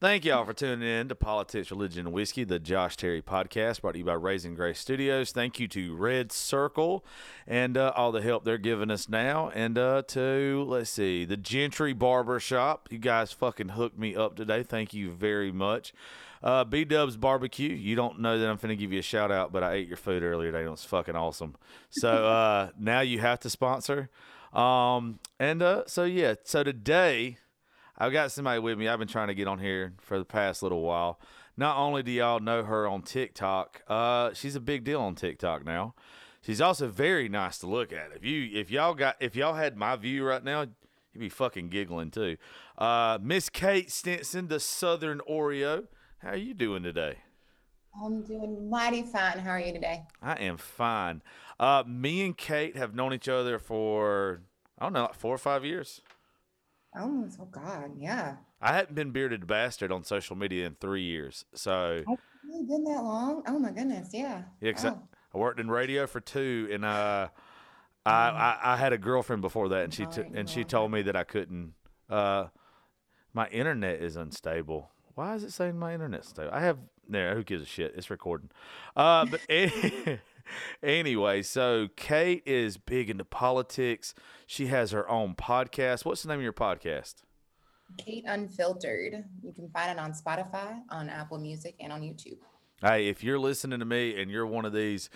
Thank y'all for tuning in to Politics, Religion, and Whiskey, the Josh Terry podcast brought to you by Raising Grace Studios. Thank you to Red Circle and uh, all the help they're giving us now. And uh, to, let's see, the Gentry Barber Shop. You guys fucking hooked me up today. Thank you very much. Uh, B Dubs Barbecue. You don't know that I'm going to give you a shout out, but I ate your food earlier today. It was fucking awesome. So uh, now you have to sponsor. Um, and uh, so, yeah, so today I've got somebody with me. I've been trying to get on here for the past little while. Not only do y'all know her on TikTok, uh, she's a big deal on TikTok now. She's also very nice to look at. If you if y'all got if y'all had my view right now, you'd be fucking giggling too. Uh, Miss Kate Stinson, the Southern Oreo. How are you doing today? I'm doing mighty fine. How are you today? I am fine. Uh, me and Kate have known each other for I don't know, like four or five years. Oh, oh God, yeah. I hadn't been bearded bastard on social media in three years, so It's really been that long? Oh my goodness, yeah. yeah. 'cause I, Wow. I worked in radio for two, and uh, I, I I had a girlfriend before that, and she t- and she told me that I couldn't. Uh, my internet is unstable. Why is it saying my internet's stable? I have there. Who gives a shit? It's recording. Uh, but anyway, so Kate is big into politics. She has her own podcast. What's the name of your podcast? Kate Unfiltered. You can find it on Spotify, on Apple Music, and on YouTube. Hey, if you're listening to me and you're one of these,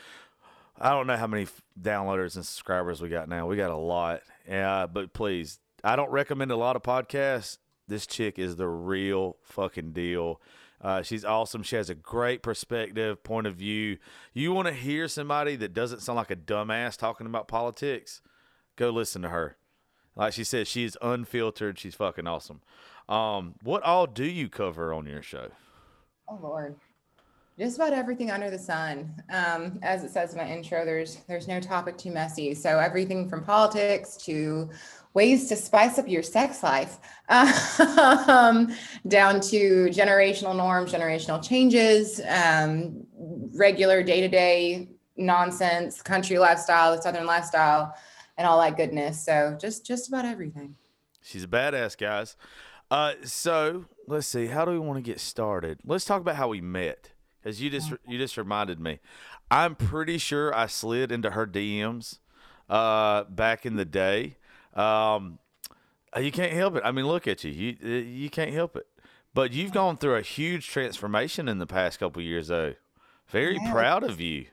I don't know how many downloaders and subscribers we got now. We got a lot. Uh, but please, I don't recommend a lot of podcasts. This chick is the real fucking deal. Uh, she's awesome. She has a great perspective, point of view. You want to hear somebody that doesn't sound like a dumbass talking about politics? Go listen to her. Like she said, she's unfiltered. She's fucking awesome. Um, what all do you cover on your show? Oh Lord. Just about everything under the sun. Um, as it says in my intro, there's there's no topic too messy. So everything from politics to ways to spice up your sex life, um, down to generational norms, generational changes, um, regular day-to-day nonsense, country lifestyle, the southern lifestyle, and all that goodness. So just just about everything. She's a badass, guys. Uh, so let's see. How do we want to get started? Let's talk about how we met, because you just you just reminded me. I'm pretty sure I slid into her DMs uh, back in the day. Um, uh, you can't help it. I mean, look at you. You uh, you can't help it. But you've gone through a huge transformation in the past couple years, though. Very Yeah. proud of you.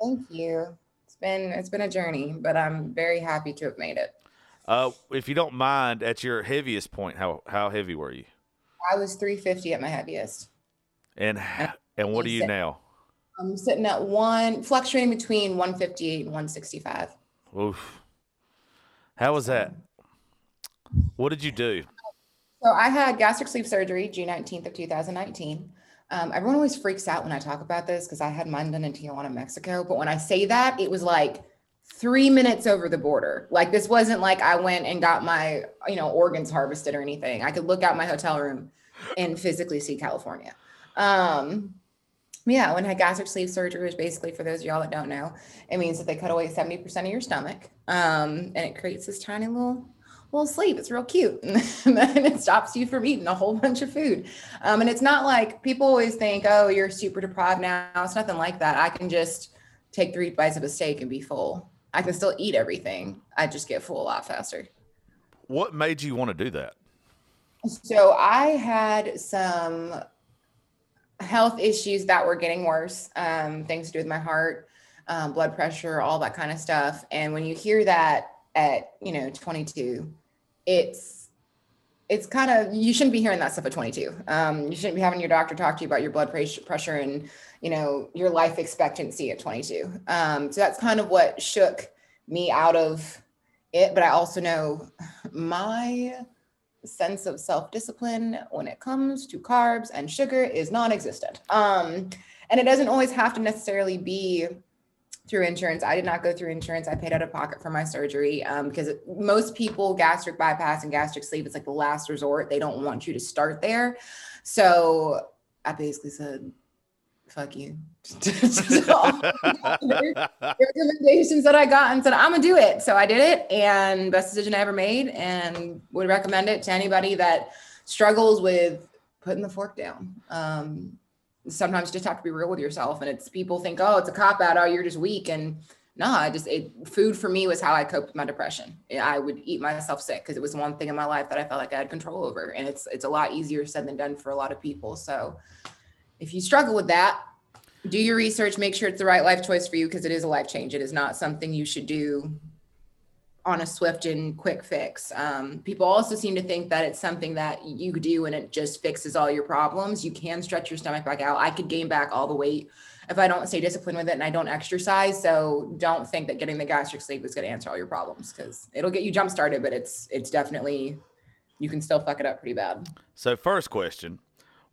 Thank you. It's been it's been a journey, but I'm very happy to have made it. Uh, if you don't mind, at your heaviest point, how how heavy were you? I was 350 at my heaviest. And and what are you now? I'm sitting at one, fluctuating between 158 and 165. Oof. How was that? What did you do? So I had gastric sleeve surgery June 19th of 2019. Um, everyone always freaks out when I talk about this because I had mine done in Tijuana, Mexico. But when I say that, it was like three minutes over the border. Like this wasn't like I went and got my, you know, organs harvested or anything. I could look out my hotel room and physically see California. Um, yeah, when gastric sleeve surgery, which basically for those of y'all that don't know, it means that they cut away 70% of your stomach. Um, and it creates this tiny little little sleeve. It's real cute. and then it stops you from eating a whole bunch of food. Um, and it's not like people always think, oh, you're super deprived now. It's nothing like that. I can just take three bites of a steak and be full. I can still eat everything. I just get full a lot faster. What made you want to do that? So I had some health issues that were getting worse, um, things to do with my heart, um, blood pressure, all that kind of stuff. And when you hear that at you know 22, it's it's kind of you shouldn't be hearing that stuff at 22. Um, you shouldn't be having your doctor talk to you about your blood pressure and you know your life expectancy at 22. Um, so that's kind of what shook me out of it. But I also know my sense of self-discipline when it comes to carbs and sugar is non-existent. Um, and it doesn't always have to necessarily be through insurance. I did not go through insurance. I paid out of pocket for my surgery um, because most people gastric bypass and gastric sleeve is like the last resort. They don't want you to start there. So I basically said, "Fuck you." recommendations that I got and said, I'm gonna do it. So I did it and best decision I ever made and would recommend it to anybody that struggles with putting the fork down. Um, sometimes you just have to be real with yourself. And it's people think, oh, it's a cop out. Oh, you're just weak. And no, I just it, food for me was how I coped with my depression. I would eat myself sick because it was one thing in my life that I felt like I had control over, and it's it's a lot easier said than done for a lot of people. So, if you struggle with that, do your research, make sure it's the right life choice for you because it is a life change. It is not something you should do on a swift and quick fix. Um, people also seem to think that it's something that you do and it just fixes all your problems. You can stretch your stomach back out. I could gain back all the weight if I don't stay disciplined with it and I don't exercise. So don't think that getting the gastric sleeve is going to answer all your problems because it'll get you jump started, but it's it's definitely you can still fuck it up pretty bad. So first question,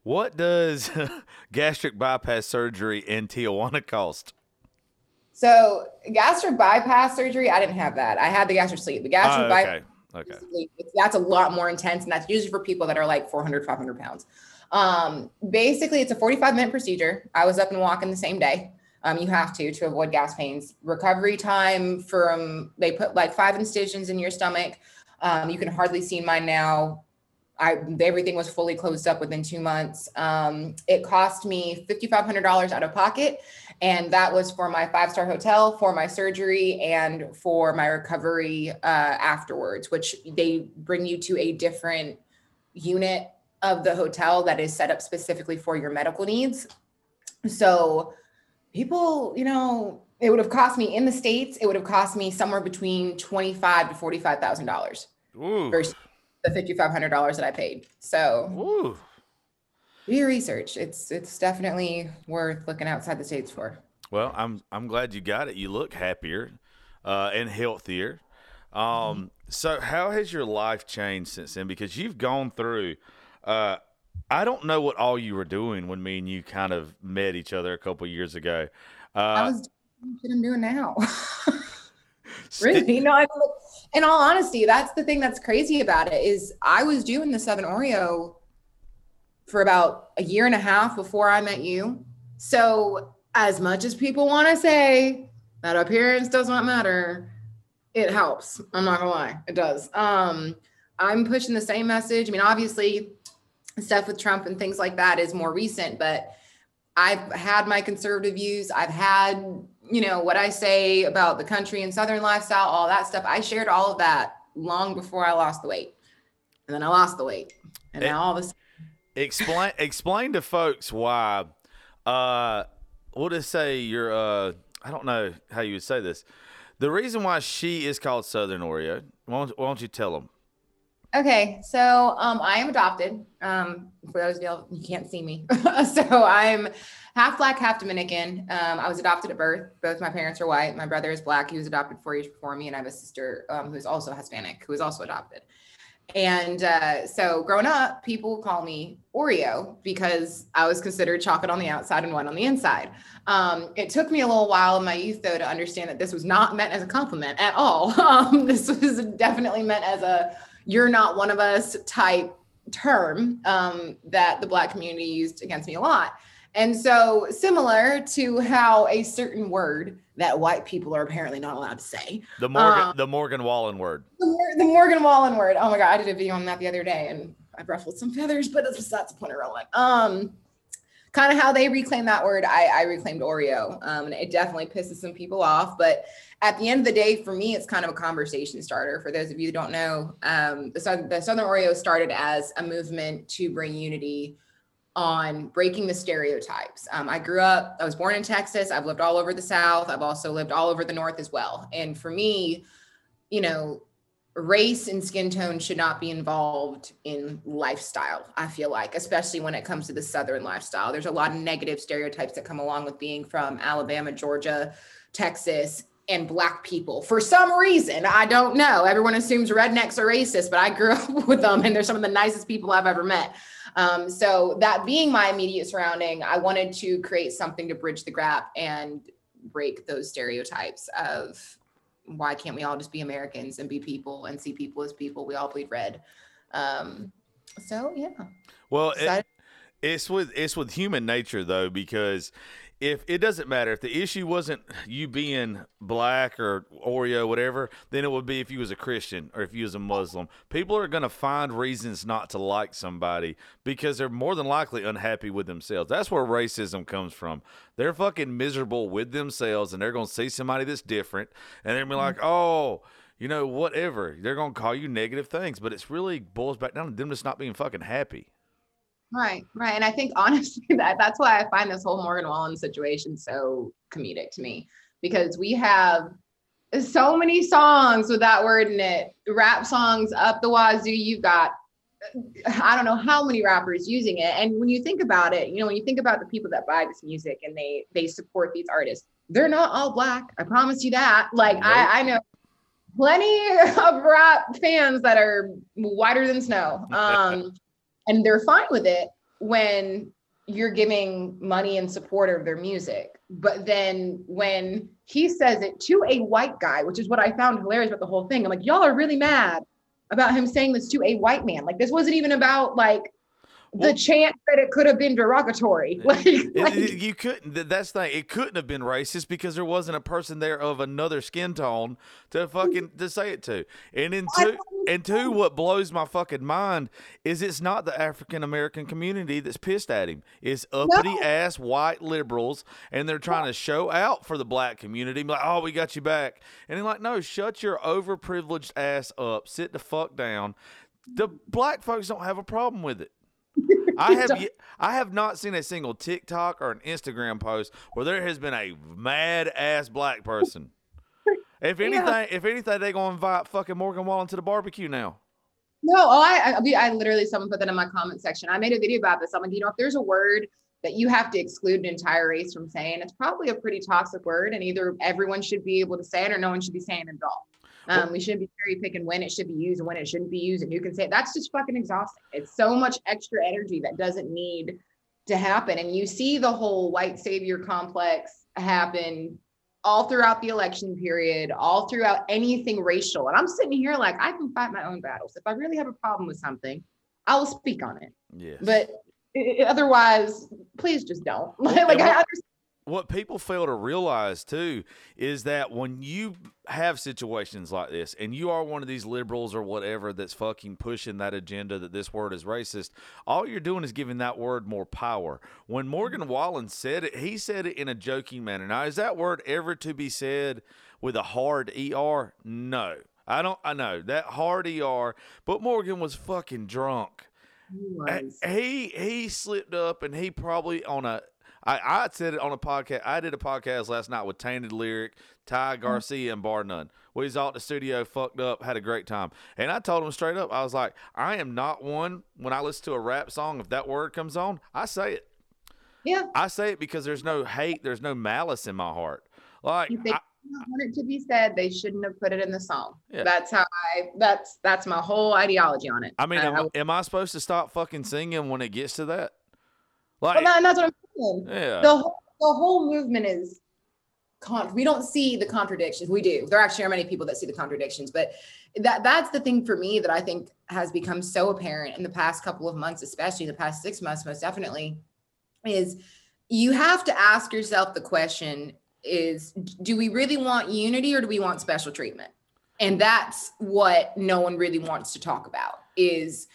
what does gastric bypass surgery in Tijuana cost? So gastric bypass surgery, I didn't have that. I had the gastric sleeve. The gastric oh, okay. bypass, okay. that's a lot more intense, and that's usually for people that are like 400, 500 pounds. Um, basically, it's a 45 minute procedure. I was up and walking the same day. Um, you have to to avoid gas pains. Recovery time from they put like five incisions in your stomach. Um, you can hardly see mine now. I everything was fully closed up within two months. Um, it cost me fifty five hundred dollars out of pocket, and that was for my five star hotel, for my surgery, and for my recovery uh, afterwards. Which they bring you to a different unit of the hotel that is set up specifically for your medical needs. So people, you know, it would have cost me in the states. It would have cost me somewhere between twenty five to forty five thousand dollars versus the fifty five hundred dollars that I paid. So. Ooh do your research. It's it's definitely worth looking outside the states for. Well, I'm I'm glad you got it. You look happier uh, and healthier. Um, mm-hmm. So, how has your life changed since then? Because you've gone through. Uh, I don't know what all you were doing when me and you kind of met each other a couple years ago. Uh, I was doing what I'm doing now. really, you know, I, in all honesty, that's the thing that's crazy about it is I was doing the Southern Oreo for about a year and a half before I met you. So, as much as people want to say that appearance does not matter, it helps. I'm not gonna lie, it does. Um, I'm pushing the same message. I mean, obviously, stuff with Trump and things like that is more recent, but I've had my conservative views. I've had, you know, what I say about the country and Southern lifestyle, all that stuff. I shared all of that long before I lost the weight. And then I lost the weight. And it, now all of a sudden explain explain to folks why uh what to say you're uh I don't know how you would say this. The reason why she is called Southern Oreo. Why don't, why don't you tell them? Okay, so um, I am adopted. Um, for those of you you can't see me, so I'm half black, half Dominican. Um, I was adopted at birth. Both my parents are white. My brother is black. He was adopted four years before me, and I have a sister um, who's also Hispanic, who is also adopted. And uh, so growing up, people call me Oreo because I was considered chocolate on the outside and white on the inside. Um, it took me a little while in my youth, though, to understand that this was not meant as a compliment at all. Um, this was definitely meant as a you're not one of us type term um, that the Black community used against me a lot. And so, similar to how a certain word that white people are apparently not allowed to say. The Morgan, um, the Morgan Wallen word. The, the, Morgan Wallen word. Oh my God, I did a video on that the other day, and I ruffled some feathers, but that's that's a point irrelevant. Um, kind of how they reclaim that word, I, I reclaimed Oreo, um, and it definitely pisses some people off. But at the end of the day, for me, it's kind of a conversation starter. For those of you who don't know, um, the, the Southern Oreo started as a movement to bring unity on breaking the stereotypes. Um, I grew up, I was born in Texas. I've lived all over the South. I've also lived all over the North as well. And for me, you know, race and skin tone should not be involved in lifestyle, I feel like, especially when it comes to the Southern lifestyle. There's a lot of negative stereotypes that come along with being from Alabama, Georgia, Texas, and black people for some reason i don't know everyone assumes rednecks are racist but i grew up with them and they're some of the nicest people i've ever met um, so that being my immediate surrounding, I wanted to create something to bridge the gap and break those stereotypes of why can't we all just be Americans and be people and see people as people? We all bleed red. Um, so yeah. Well, it, it's with it's with human nature though because if it doesn't matter if the issue wasn't you being black or Oreo whatever, then it would be if you was a Christian or if you was a Muslim. People are going to find reasons not to like somebody because they're more than likely unhappy with themselves. That's where racism comes from. They're fucking miserable with themselves and they're going to see somebody that's different and they're going to be mm-hmm. like, "Oh, you know, whatever. They're going to call you negative things, but it's really boils back down to them just not being fucking happy. Right, right. And I think honestly that that's why I find this whole Morgan Wallen situation so comedic to me because we have so many songs with that word in it, rap songs up the wazoo. You've got I don't know how many rappers using it. And when you think about it, you know, when you think about the people that buy this music and they they support these artists, they're not all black. I promise you that. Like. I, I know plenty of rap fans that are whiter than snow. Um, and they're fine with it when you're giving money in support of their music. But then when he says it to a white guy, which is what I found hilarious about the whole thing, I'm like, y'all are really mad about him saying this to a white man. Like this wasn't even about like the chance that it could have been derogatory. Like, it, like, you couldn't. That's the. It couldn't have been racist because there wasn't a person there of another skin tone to fucking to say it to. And in two, and two, what blows my fucking mind is it's not the African American community that's pissed at him. It's uppity no. ass white liberals, and they're trying to show out for the black community. Like, oh, we got you back. And they're like, no, shut your overprivileged ass up. Sit the fuck down. The black folks don't have a problem with it. I have I have not seen a single TikTok or an Instagram post where there has been a mad ass black person. If anything, yeah. if anything, they gonna invite fucking Morgan Wallen to the barbecue now. No, oh, I, I, I literally someone put that in my comment section. I made a video about this. I'm like, you know, if there's a word that you have to exclude an entire race from saying, it's probably a pretty toxic word, and either everyone should be able to say it or no one should be saying it at all. Um, we shouldn't be cherry picking when it should be used and when it shouldn't be used, and who can say it. That's just fucking exhausting. It's so much extra energy that doesn't need to happen. And you see the whole white savior complex happen all throughout the election period, all throughout anything racial. And I'm sitting here like I can fight my own battles. If I really have a problem with something, I will speak on it. Yes. But otherwise, please just don't. like I understand what people fail to realize too is that when you have situations like this and you are one of these liberals or whatever that's fucking pushing that agenda that this word is racist, all you're doing is giving that word more power. When Morgan Wallen said it, he said it in a joking manner. Now, is that word ever to be said with a hard ER? No. I don't I know that hard ER, but Morgan was fucking drunk. He, he he slipped up and he probably on a I, I said it on a podcast. I did a podcast last night with Tainted Lyric, Ty mm-hmm. Garcia, and Bar None. We was all at the studio, fucked up, had a great time. And I told him straight up, I was like, I am not one when I listen to a rap song, if that word comes on, I say it. Yeah. I say it because there's no hate, there's no malice in my heart. Like I, want it to be said, they shouldn't have put it in the song. Yeah. That's how I that's that's my whole ideology on it. I mean, am, I, am I supposed to stop fucking singing when it gets to that? Like, well, that's what I'm Yeah. The whole, the whole movement is con- we don't see the contradictions. We do. There actually are many people that see the contradictions, but that that's the thing for me that I think has become so apparent in the past couple of months, especially the past six months, most definitely, is you have to ask yourself the question is do we really want unity or do we want special treatment? And that's what no one really wants to talk about is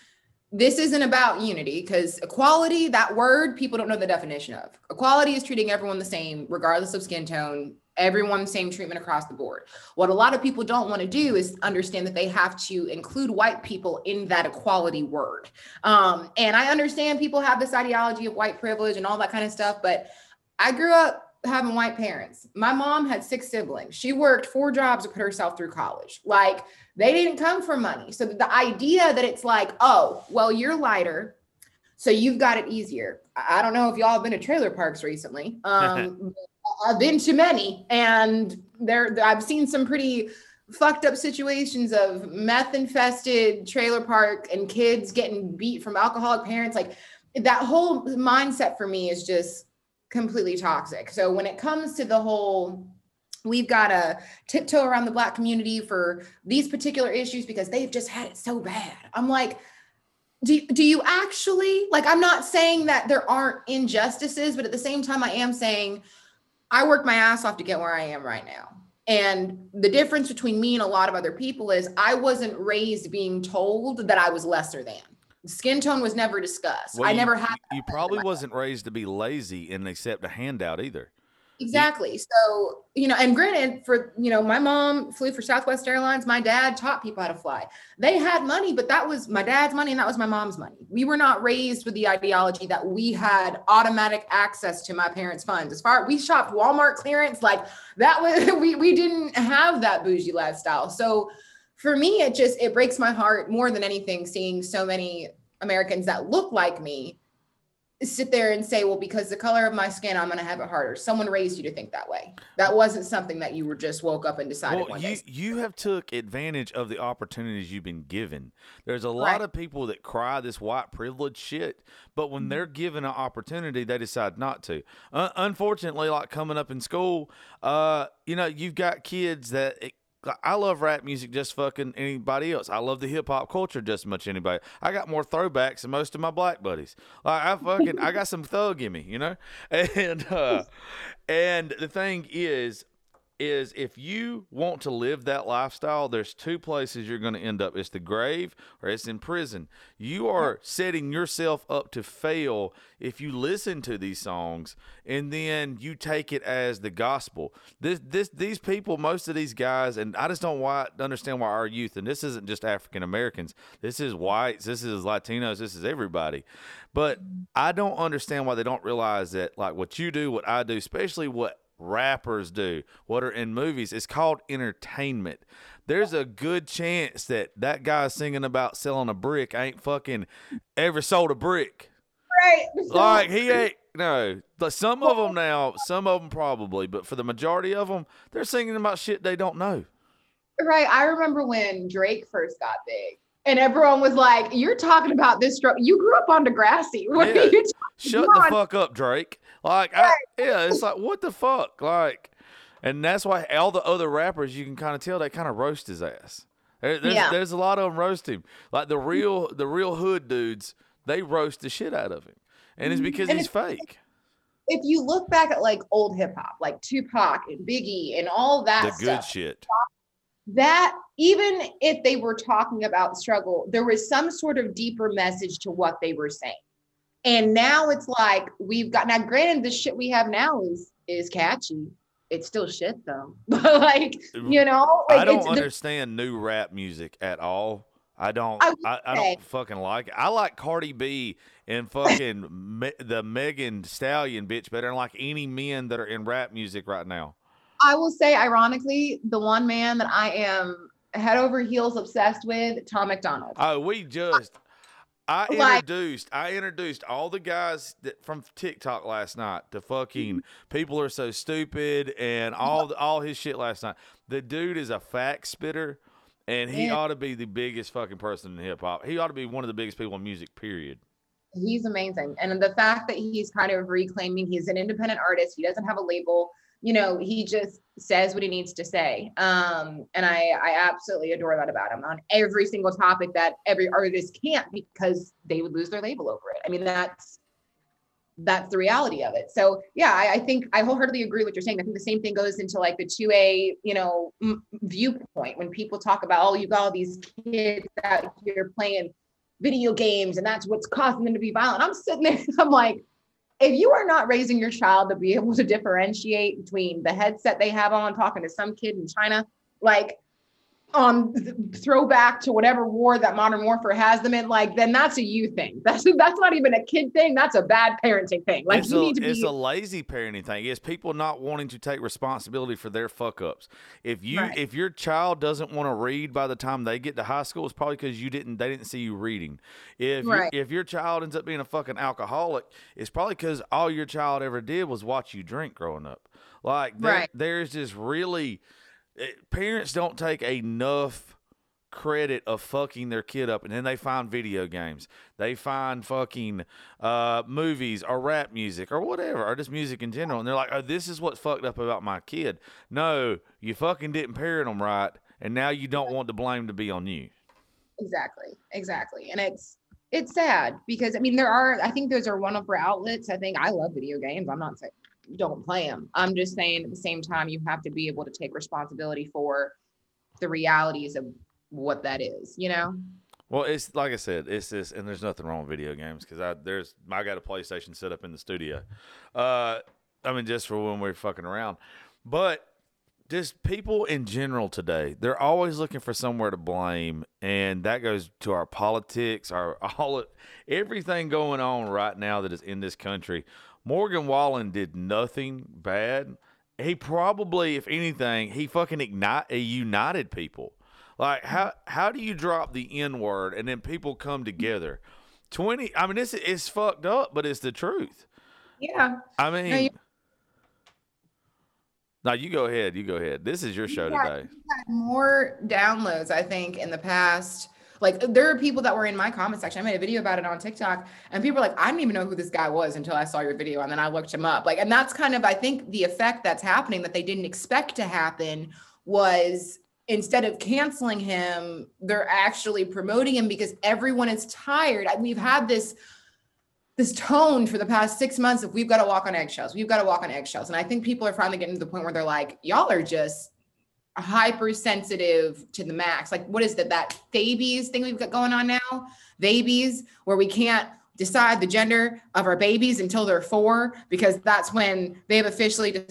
this isn't about unity because equality, that word, people don't know the definition of. Equality is treating everyone the same, regardless of skin tone, everyone same treatment across the board. What a lot of people don't want to do is understand that they have to include white people in that equality word. Um, and I understand people have this ideology of white privilege and all that kind of stuff, but I grew up having white parents. My mom had six siblings. She worked four jobs to put herself through college. Like they didn't come for money. So the idea that it's like, oh, well, you're lighter, so you've got it easier. I don't know if y'all have been to trailer parks recently. Um, I've been to many, and there I've seen some pretty fucked up situations of meth infested trailer park and kids getting beat from alcoholic parents. Like that whole mindset for me is just completely toxic. So when it comes to the whole we've got to tiptoe around the black community for these particular issues because they've just had it so bad. I'm like, do, do you actually like i'm not saying that there aren't injustices but at the same time i am saying i worked my ass off to get where i am right now and the difference between me and a lot of other people is i wasn't raised being told that i was lesser than skin tone was never discussed Well, i you- never had You probably wasn't raised to be lazy and accept a handout either. Exactly. So, you know, and granted, for, you know, my mom flew for Southwest Airlines. My dad taught people how to fly. They had money, but that was my dad's money and that was my mom's money. We were not raised with the ideology that we had automatic access to my parents' funds. As far we shopped Walmart clearance, like that was we we didn't have that bougie lifestyle. So for me, it just it breaks my heart more than anything seeing so many Americans that look like me sit there and say, well, because the color of my skin, I'm going to have it harder. Someone raised you to think that way. That wasn't something that you were just woke up and decided Well, one you day. you have took advantage of the opportunities you've been given. There's a lot Right. of people that cry this white privilege shit, but when they're given an opportunity, they decide not to. Uh, unfortunately, like coming up in school, uh, you know, you've got kids that. It, I love rap music just fucking anybody else. I love the hip hop culture just as much as anybody. I got more throwbacks than most of my black buddies. Like I fucking I got some thug in me, you know? And uh and the thing is is if you want to live that lifestyle, there's two places you're going to end up. It's the grave or it's in prison. You are setting yourself up to fail if you listen to these songs and then you take it as the gospel. This this these people, most of these guys, and I just don't why, understand why our youth, and this isn't just African Americans, this is whites, this is Latinos, this is everybody. But I don't understand why they don't realize that like what you do, what I do, especially what rappers do, what are in movies, it's called entertainment. There's a good chance that that guy singing about selling a brick ain't fucking ever sold a brick. Right. Like he ain't no. But some of them now, some of them probably, but for the majority of them, they're singing about shit they don't know. right. I remember when Drake first got big. And everyone was like, "You're talking about this stroke. You grew up on Degrassi. What Yeah. are you Shut Come the fuck up, Drake. Like, I, yeah, it's like what the fuck, like, and that's why all the other rappers you can kind of tell they kind of roast his ass. There, there's, Yeah. there's a lot of them roast him. Like the mm-hmm. real the real hood dudes, they roast the shit out of him, and it's mm-hmm. because And he's it's- fake. if you look back at like old hip hop, like Tupac and Biggie and all that The good stuff, shit. That even if they were talking about struggle, there was some sort of deeper message to what they were saying. And now it's like we've got now granted the shit we have now is is catchy. It's still shit though. But like, you know, like I don't understand new rap music at all. I don't. I I, I, don't fucking like it. I like Cardi B and fucking Me, the Megan Stallion bitch better than like any men that are in rap music right now. I will say ironically, the one man that I am head over heels obsessed with, Tom McDonald. Oh, we just I Like- introduced I introduced all the guys that from TikTok last night to fucking mm-hmm. people are so stupid and all all his shit last night. The dude is a fact spitter and he ought to be the biggest fucking person in hip hop. He ought to be one of the biggest people in music, period. he's amazing and the fact that he's kind of reclaiming he's an independent artist he doesn't have a label you know he just says what he needs to say. Um and i i absolutely adore that about him on every single topic that every artist can't because they would lose their label over it. I mean that's that's the reality of it. So yeah i, I think i wholeheartedly agree with what you're saying. I think the same thing goes into like the 2a you know m- viewpoint when people talk about oh you got all these kids out here playing video games and that's what's causing them to be violent. I'm sitting there, I'm like, if you are not raising your child to be able to differentiate between the headset they have on talking to some kid in China, like on throwback to whatever war that modern warfare has them in, like then that's a you thing. That's that's not even a kid thing. That's a bad parenting thing. Like it's you a, need to it's be a lazy parenting thing. It's people not wanting to take responsibility for their fuck ups. If you Right. if your child doesn't want to read by the time they get to high school, it's probably because you didn't they didn't see you reading. If Right. you, if your child ends up being a fucking alcoholic, it's probably because all your child ever did was watch you drink growing up. Like there, Right. there's just really eh, parents don't take enough credit of fucking their kid up and then they find video games they find fucking uh movies or rap music or whatever or just music in general and they're like oh this is what's fucked up about my kid no you fucking didn't parent them right and now you don't want the blame to be on you exactly, exactly. And it's it's sad because I mean there are I think those are one of our outlets. I think I love video games. I'm not saying don't play them. I'm just saying at the same time you have to be able to take responsibility for the realities of what that is, you know? Well, it's like I said, it's this, and there's nothing wrong with video games because I there's I got a PlayStation set up in the studio. Uh, I mean, just for when we're fucking around, but just people in general today, they're always looking for somewhere to blame, and that goes to our politics, our all everything going on right now that is in this country. Morgan Wallen did nothing bad. He probably, if anything, he fucking ignite, he united people. Like how how do you drop the N word and then people come together? Twenty. I mean, this is fucked up, but it's the truth. Yeah. I mean. No, you- now you go ahead. You go ahead. This is your show today. more downloads, I think, in the past. Like there are people that were in my comment section. I made a video about it on TikTok, and people are like, I didn't even know who this guy was until I saw your video, and then I looked him up. Like, and that's kind of, I think, the effect that's happening that they didn't expect to happen was instead of canceling him, they're actually promoting him because everyone is tired. We've had this this tone for the past six months of we've got to walk on eggshells. We've got to walk on eggshells. And I think people are finally getting to the point where they're like, y'all are just hypersensitive to the max. Like, what is that? That theybies thing we've got going on now? Theybies, where we can't decide the gender of our babies until they're four, because that's when they've officially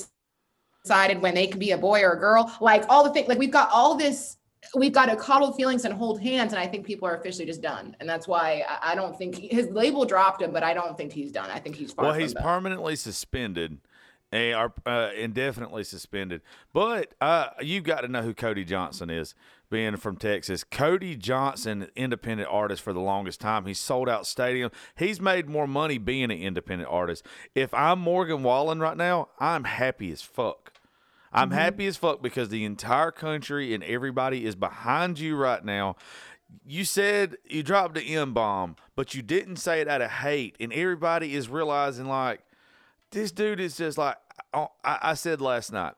decided when they can be a boy or a girl. Like all the things, like we've got all this we've got to coddle feelings and hold hands and i think people are officially just done and that's why i don't think his label dropped him but i don't think he's done i think he's well he's permanently suspended and uh, indefinitely suspended. But uh, you've got to know who cody johnson is being from texas. Cody johnson independent artist for the longest time. He's sold out stadium. He's made more money being an independent artist. If i'm morgan wallen right now i'm happy as fuck. I'm mm-hmm. happy as fuck because the entire country and everybody is behind you right now. You said you dropped the M bomb, but you didn't say it out of hate, and everybody is realizing like this dude is just like I, I said last night.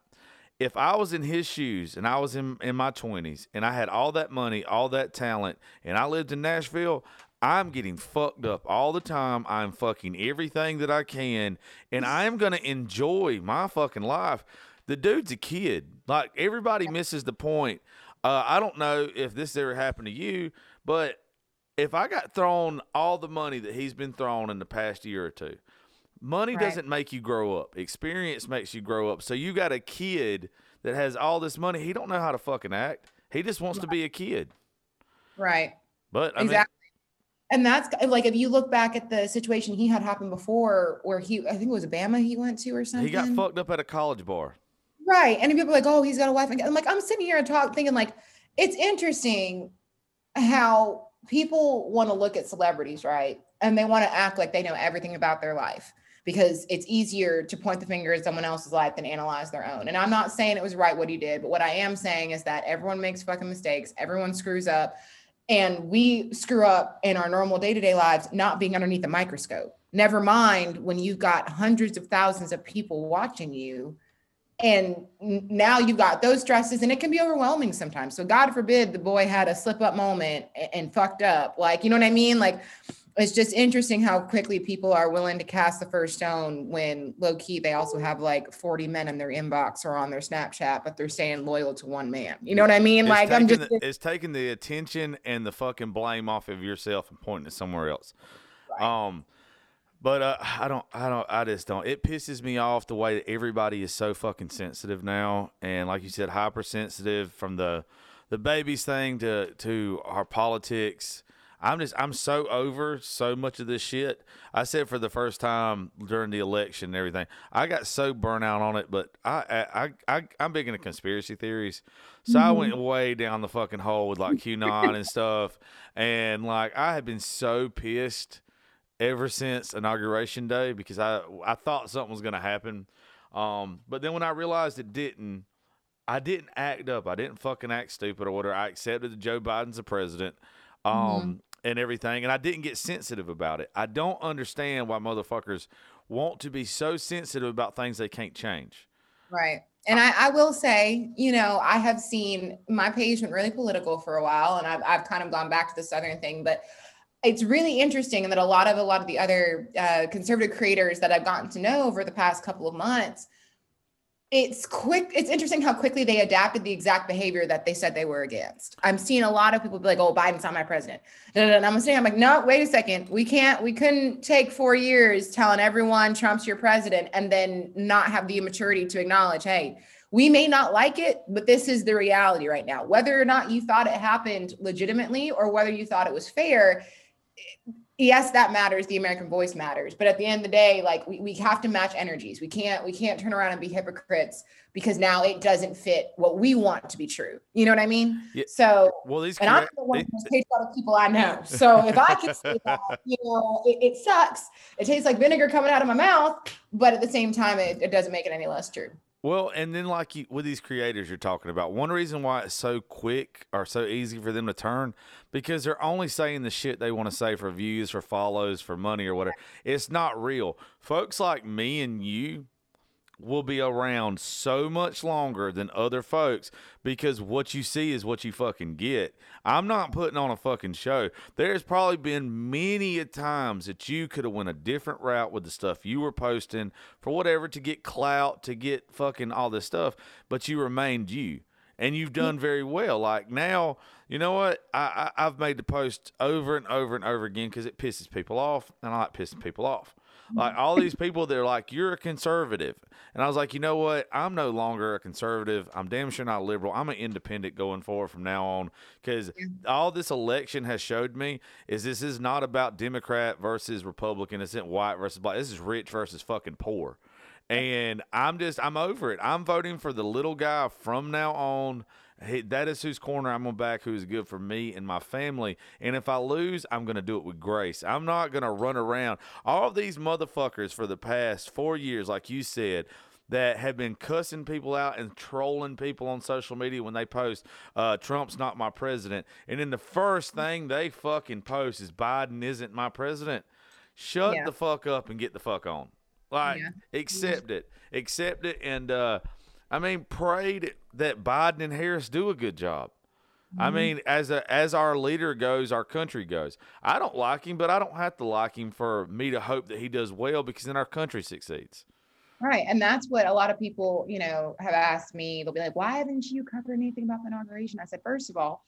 If I was in his shoes and I was in, in my 20s and I had all that money, all that talent, and I lived in Nashville, I'm getting fucked up all the time. I'm fucking everything that I can, and I am going to enjoy my fucking life the dude's a kid. Like everybody misses the point. Uh, I don't know if this ever happened to you, but if I got thrown all the money that he's been thrown in the past year or two, money right. doesn't make you grow up. Experience makes you grow up. So you got a kid that has all this money. He don't know how to fucking act. He just wants to be a kid. Right. But I exactly. Mean, and that's like if you look back at the situation he had happened before, where he I think it was Alabama he went to or something. He got fucked up at a college bar. Right. And people are like, oh, he's got a wife. I'm like, I'm sitting here and talk thinking like, it's interesting how people want to look at celebrities, right? And they want to act like they know everything about their life because it's easier to point the finger at someone else's life than analyze their own. And I'm not saying it was right what he did, but what I am saying is that everyone makes fucking mistakes, everyone screws up, and we screw up in our normal day to day lives, not being underneath the microscope. Never mind when you've got hundreds of thousands of people watching you and now you've got those stresses and it can be overwhelming sometimes. So god forbid the boy had a slip up moment and, and, fucked up. Like you know what i mean? Like it's just interesting how quickly people are willing to cast the first stone when low key they also have like 40 men in their inbox or on their snapchat but they're staying loyal to one man you know what i mean it's like i'm just the, it's taking the attention and the fucking blame off of yourself and pointing it somewhere else right. um but uh, I don't, I don't, I just don't. It pisses me off the way that everybody is so fucking sensitive now, and like you said, hypersensitive from the the theybies thing to to our politics. I'm just, I'm so over so much of this shit. I said for the first time during the election and everything, I got so burnt out on it. But I, I, I, I'm big into conspiracy theories, so mm-hmm. I went way down the fucking hole with like QAnon and stuff, and like I have been so pissed ever since inauguration day because I I thought something was going to happen. Um, but then when I realized it didn't, I didn't act up. I didn't fucking act stupid or whatever. I accepted that Joe Biden's the president. Um, mm-hmm. And everything, and I didn't get sensitive about it. I don't understand why motherfuckers want to be so sensitive about things they can't change. Right. And I, I, will say, you know, I have seen my page went really political for a while, and I've, I've kind of gone back to the Southern thing, but it's really interesting that a lot of a lot of the other uh, conservative creators that I've gotten to know over the past couple of months, it's quick. It's interesting how quickly they adapted the exact behavior that they said they were against. I'm seeing a lot of people be like, "Oh, Biden's not my president," and I'm saying, "I'm like, no, wait a second. We can't. We couldn't take four years telling everyone Trump's your president and then not have the immaturity to acknowledge, hey." We may not like it, but this is the reality right now. Whether or not you thought it happened legitimately or whether you thought it was fair, yes that matters the american voice matters but at the end of the day like we, we have to match energies. We can't we can't turn around and be hypocrites because now it doesn't fit what we want to be true. You know what i mean? Yeah. so well these and i'm the one of most patriotic people i know. So if i can say that you know it, it, sucks. It tastes like vinegar coming out of my mouth but at the same time it, it doesn't make it any less true well, and then like you, with these creators you're talking about, one reason why it's so quick or so easy for them to turn because they're only saying the shit they want to say for views, for follows, for money or whatever. It's not real. Folks like me and you will be around so much longer than other folks because what you see is what you fucking get. I'm not putting on a fucking show. There's probably been many a times that you could have went a different route with the stuff you were posting for whatever to get clout, to get fucking all this stuff, but you remained you. And you've done very well. Like now, you know what? I, I have made the post over and over and over again because it pisses people off, and I like pissing people off. Like all these people, they're like, "You're a conservative," and I was like, "You know what? I'm no longer a conservative. I'm damn sure not liberal. I'm an independent going forward from now on." Because all this election has showed me is this is not about Democrat versus Republican. It's not white versus black. This is rich versus fucking poor, and I'm just I'm over it. I'm voting for the little guy from now on Hey, that is whose corner I'm going to back, who's good for me and my family. And if I lose, I'm going to do it with grace. I'm not going to run around. All these motherfuckers for the past four years, like you said, that have been cussing people out and trolling people on social media when they post uh, Trump's not my president. And then the first thing they fucking post is Biden isn't my president. Shut yeah. the fuck up and get the fuck on. Like, yeah. accept it. Accept it. And, uh, I mean, pray that Biden and Harris do a good job. Mm-hmm. I mean, as a as our leader goes, our country goes. I don't like him, but I don't have to like him for me to hope that he does well because then our country succeeds. Right. And that's what a lot of people, you know, have asked me. They'll be like, why haven't you covered anything about the inauguration? I said, first of all,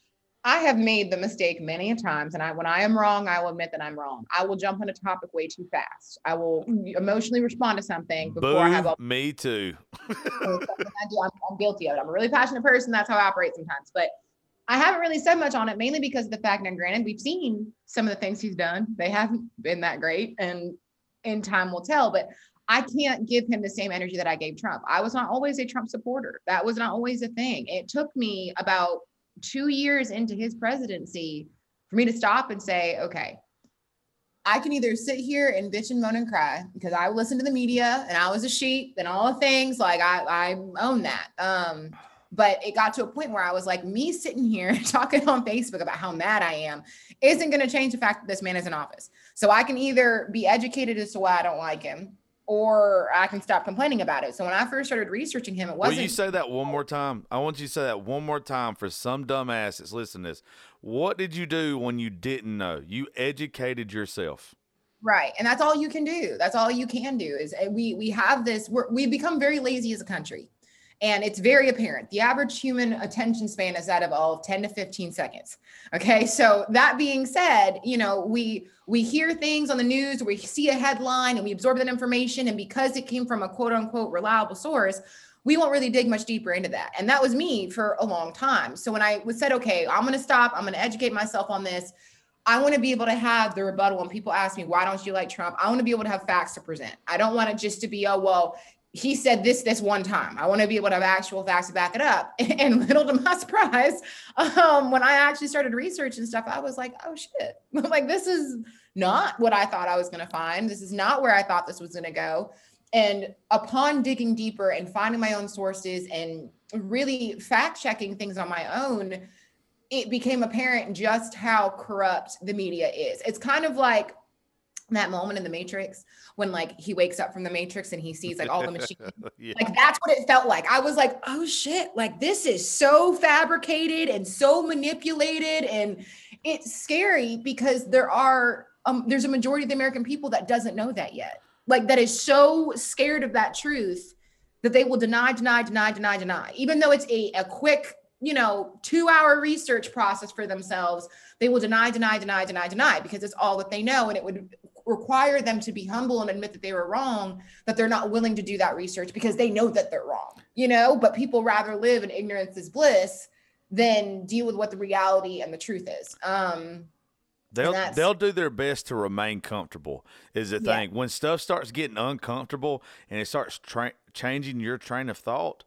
I have made the mistake many a times, and I when I am wrong, I will admit that I'm wrong. I will jump on a topic way too fast. I will emotionally respond to something before I have. A, me too. I do. I'm, I'm guilty of it. I'm a really passionate person. That's how I operate sometimes, but I haven't really said much on it, mainly because of the fact that, granted, we've seen some of the things he's done. They haven't been that great, and in time will tell. But I can't give him the same energy that I gave Trump. I was not always a Trump supporter. That was not always a thing. It took me about two years into his presidency for me to stop and say, okay, I can either sit here and bitch and moan and cry because I listened to the media and I was a sheep and all the things like I, I own that. Um, but it got to a point where I was like, me sitting here talking on Facebook about how mad I am isn't going to change the fact that this man is in office. So I can either be educated as to why I don't like him or I can stop complaining about it. So when I first started researching him, it wasn't. Will you say that one more time? I want you to say that one more time for some dumbass that's listening to this. What did you do when you didn't know? You educated yourself. Right, and that's all you can do. That's all you can do. Is eh, we we have this. We're, we become very lazy as a country. And it's very apparent. The average human attention span is that of all 10 to 15 seconds. Okay. So that being said, you know, we we hear things on the news, we see a headline and we absorb that information. And because it came from a quote unquote reliable source, we won't really dig much deeper into that. And that was me for a long time. So when I was said, okay, I'm gonna stop, I'm gonna educate myself on this. I want to be able to have the rebuttal when people ask me, why don't you like Trump? I want to be able to have facts to present. I don't want it just to be, oh, well, he said this this one time. I want to be able to have actual facts to back it up. And little to my surprise, um, when I actually started researching stuff, I was like, oh shit, like this is not what I thought I was going to find. This is not where I thought this was going to go. And upon digging deeper and finding my own sources and really fact checking things on my own, it became apparent just how corrupt the media is. It's kind of like that moment in the matrix when like he wakes up from the matrix and he sees like all the machines yeah. like that's what it felt like i was like oh shit like this is so fabricated and so manipulated and it's scary because there are um, there's a majority of the American people that doesn't know that yet. Like that is so scared of that truth that they will deny, deny, deny, deny, deny. Even though it's a, a quick, you know, two hour research process for themselves, they will deny, deny, deny, deny, deny because it's all that they know. And it would require them to be humble and admit that they were wrong, that they're not willing to do that research because they know that they're wrong, you know, but people rather live in ignorance is bliss than deal with what the reality and the truth is. Um, They'll they'll do their best to remain comfortable. Is the thing yeah. when stuff starts getting uncomfortable and it starts tra- changing your train of thought.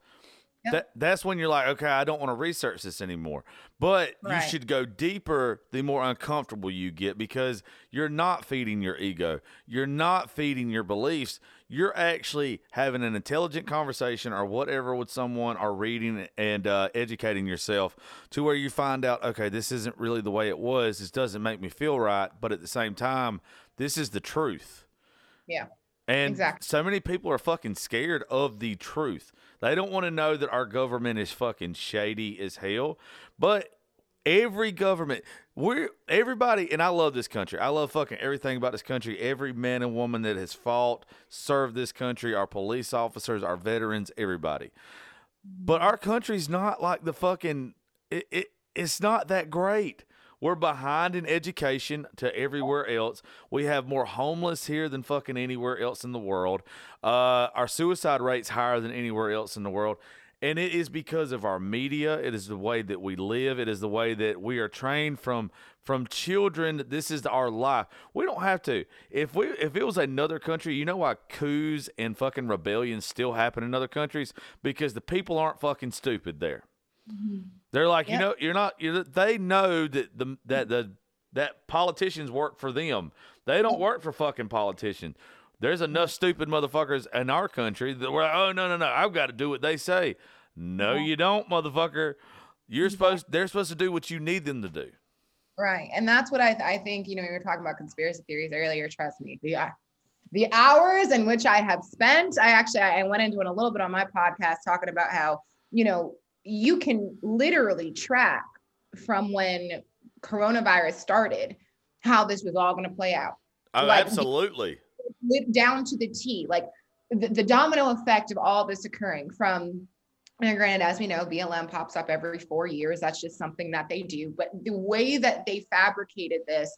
Yep. That that's when you're like, okay, I don't want to research this anymore. But right. you should go deeper the more uncomfortable you get because you're not feeding your ego. You're not feeding your beliefs you're actually having an intelligent conversation or whatever with someone or reading and uh, educating yourself to where you find out okay this isn't really the way it was this doesn't make me feel right but at the same time this is the truth yeah and exactly. so many people are fucking scared of the truth. They don't want to know that our government is fucking shady as hell. But every government we're everybody and i love this country. I love fucking everything about this country. Every man and woman that has fought served this country our police officers our veterans everybody. But our country's not like the fucking it, it it's not that great we're behind in education to everywhere else. We have more homeless here than fucking anywhere else in the world. Uh, our suicide rate's higher than anywhere else in the world. And it is because of our media. It is the way that we live. It is the way that we are trained from from children. This is our life. We don't have to. If we if it was another country, you know why coups and fucking rebellions still happen in other countries because the people aren't fucking stupid there. Mm-hmm. They're like, yep. you know, you're not. You're, they know that the that the that politicians work for them. They don't work for fucking politicians. There's enough stupid motherfuckers in our country that we're like, oh no no no, I've got to do what they say. No, you don't, motherfucker. You're supposed they're supposed to do what you need them to do. Right. And that's what I, I think, you know, we were talking about conspiracy theories earlier. Trust me, the, the hours in which I have spent, I actually, I went into it a little bit on my podcast talking about how, you know, you can literally track from when coronavirus started, how this was all going to play out. Oh, like, absolutely down to the T, like the, the domino effect of all this occurring from and granted, as we know, BLM pops up every four years. That's just something that they do. But the way that they fabricated this,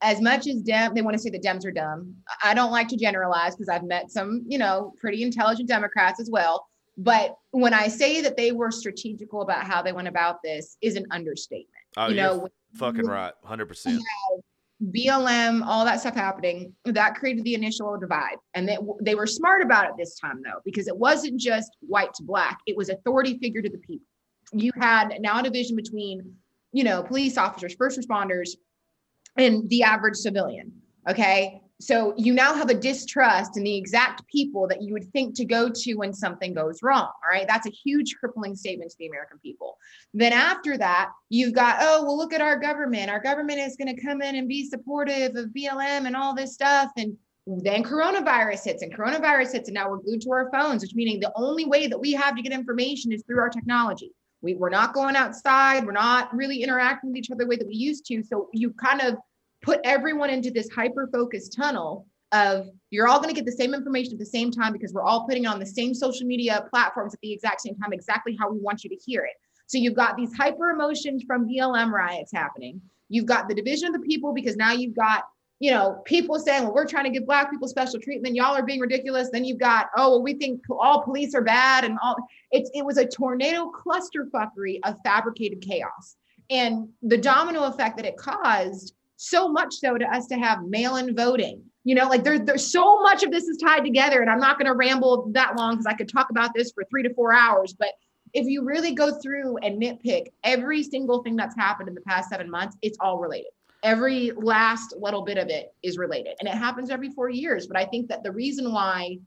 as much as Dem, they want to say the Dems are dumb. I don't like to generalize because I've met some, you know, pretty intelligent Democrats as well. But when I say that they were strategical about how they went about this, is an understatement. Oh, you know, fucking right, hundred percent. BLM, all that stuff happening, that created the initial divide. And they, they were smart about it this time, though, because it wasn't just white to black, it was authority figure to the people. You had now a division between, you know, police officers, first responders, and the average civilian. Okay. So you now have a distrust in the exact people that you would think to go to when something goes wrong. All right. That's a huge crippling statement to the American people. Then after that, you've got, oh, well, look at our government. Our government is going to come in and be supportive of BLM and all this stuff. And then coronavirus hits and coronavirus hits. And now we're glued to our phones, which meaning the only way that we have to get information is through our technology. We, we're not going outside. We're not really interacting with each other the way that we used to. So you kind of put everyone into this hyper focused tunnel of you're all going to get the same information at the same time because we're all putting it on the same social media platforms at the exact same time, exactly how we want you to hear it. So you've got these hyper emotions from BLM riots happening. You've got the division of the people because now you've got, you know, people saying, well, we're trying to give black people special treatment. Y'all are being ridiculous. Then you've got, oh, well, we think all police are bad and all it's it was a tornado clusterfuckery of fabricated chaos. And the domino effect that it caused so much so to us to have mail-in voting. You know like there, there's so much of this is tied together and i'm not going to ramble that long because i could talk about this for three to four hours but if you really go through and nitpick every single thing that's happened in the past seven months it's all related. Every last little bit of it is related and it happens every four years but i think that the reason why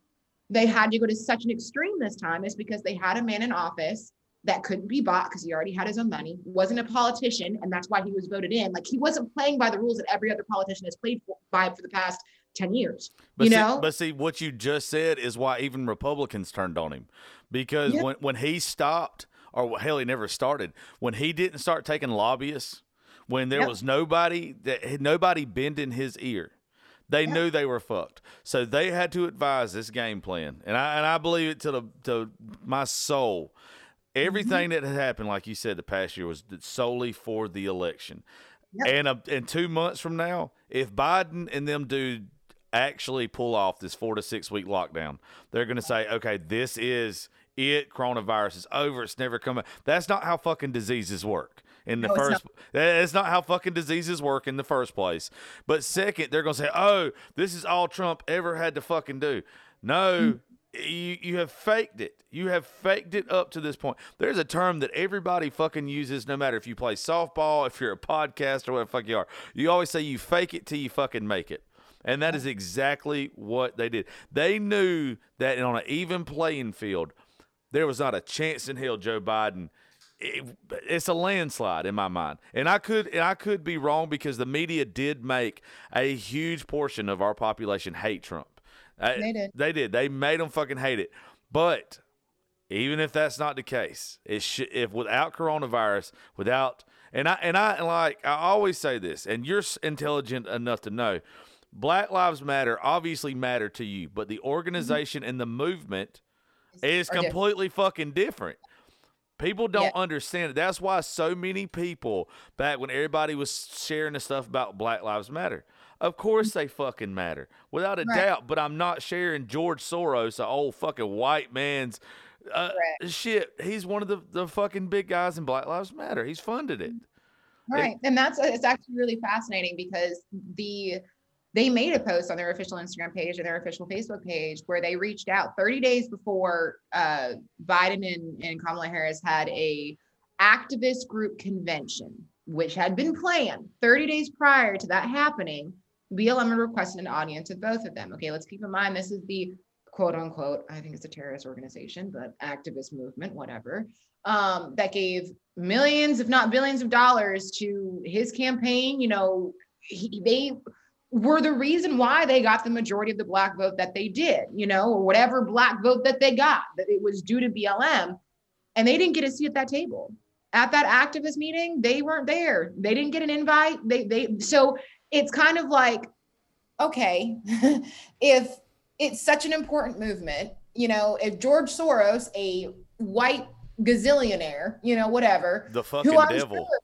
they had to go to such an extreme this time is because they had a man in office that couldn't be bought because he already had his own money, wasn't a politician, and that's why he was voted in. Like he wasn't playing by the rules that every other politician has played by for the past 10 years. But you see, know? But see, what you just said is why even Republicans turned on him. Because yeah. when, when he stopped, or hell, he never started, when he didn't start taking lobbyists, when there Yep. was nobody that nobody bending his ear. They Yep. knew they were fucked, so they had to advise this game plan, and I and I believe it to the to my soul. Everything that had happened, like you said, the past year was solely for the election. Yep. And uh, in two months from now, if Biden and them do actually pull off this four to six week lockdown, they're going to say, okay, this is it. Coronavirus is over. It's never coming. That's not how fucking diseases work. In the No, it's first, that's not how fucking diseases work in the first place. But second, they're gonna say, "Oh, this is all Trump ever had to fucking do." No, you you have faked it. You have faked it up to this point. There's a term that everybody fucking uses, no matter if you play softball, if you're a podcast, or whatever the fuck you are. You always say you fake it till you fucking make it. And that is exactly what they did. They knew that on an even playing field, there was not a chance in hell Joe Biden. it- it's a landslide in my mind, and I could and I could be wrong because the media did make a huge portion of our population hate Trump. They did. They did. They made them fucking hate it. But even if that's not the case, it should if without coronavirus, without and I and I like I always say this, and you're intelligent enough to know, Black Lives Matter obviously matter to you, but the mm-hmm. organization and the movement is Are different. completely fucking different. People don't Yeah. understand it. That's why so many people back when everybody was sharing the stuff about Black Lives Matter. Of course they fucking matter. Without a Right. doubt, but I'm not sharing George Soros, a old fucking white man's uh, Correct. shit. He's one of the, the fucking big guys in Black Lives Matter. He's funded it. Right. And that's it's actually really fascinating because the they made a post on their official Instagram page and their official Facebook page where they reached out 30 days before uh, Biden and, and Kamala Harris had a activist group convention, which had been planned 30 days prior to that happening. BLM requested an audience with both of them. Okay, let's keep in mind this is the quote unquote, I think it's a terrorist organization, but activist movement, whatever, um, that gave millions, if not billions of dollars to his campaign. You know, he, they were the reason why they got the majority of the black vote that they did, you know, or whatever black vote that they got, that it was due to BLM. And they didn't get a seat at that table. At that activist meeting, they weren't there. They didn't get an invite. They they so it's kind of like, okay, if it's such an important movement, you know, if George Soros, a white gazillionaire, you know, whatever, The fucking who I'm devil. sure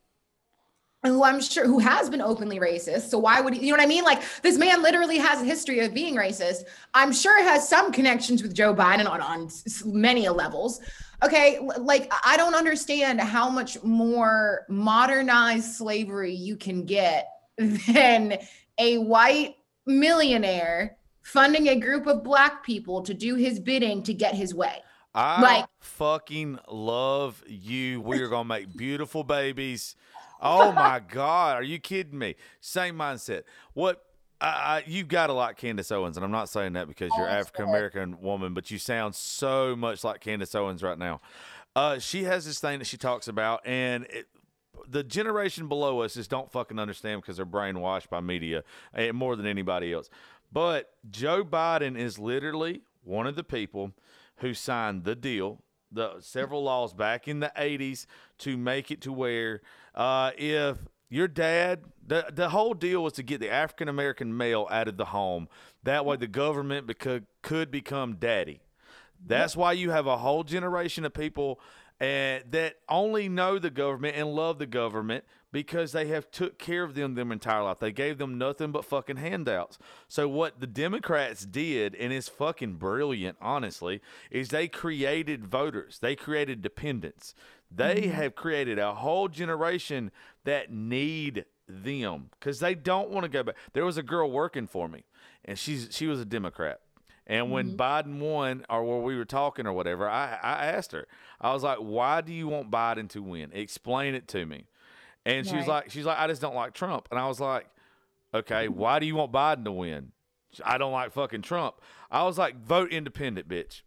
who I'm sure who has been openly racist. So why would he, you know what I mean? Like this man literally has a history of being racist. I'm sure it has some connections with Joe Biden on, on many levels. Okay, like I don't understand how much more modernized slavery you can get than a white millionaire funding a group of black people to do his bidding to get his way. I Like- fucking love you. We are gonna make beautiful babies. Oh my god, are you kidding me? Same mindset. What? I, I, you got to like Candace Owens, and I'm not saying that because you're Oh, African American woman, but you sound so much like Candace Owens right now. Uh, she has this thing that she talks about, and it, the generation below us just don't fucking understand because they're brainwashed by media more than anybody else. But Joe Biden is literally one of the people who signed the deal, the several laws back in the 80s to make it to where uh, if your dad, the, the whole deal was to get the African American male out of the home. That way the government beco- could become daddy. That's why you have a whole generation of people uh, that only know the government and love the government because they have took care of them their entire life. They gave them nothing but fucking handouts. So what the Democrats did, and it's fucking brilliant, honestly, is they created voters. They created dependents. They have created a whole generation that need them because they don't want to go back. There was a girl working for me, and she's she was a Democrat. And when Biden won, or where we were talking or whatever, I, I asked her, I was like, why do you want Biden to win? Explain it to me. And she was like, she's like, I just don't like Trump. And I was like, okay, why do you want Biden to win? I don't like fucking Trump. I was like, vote independent, bitch.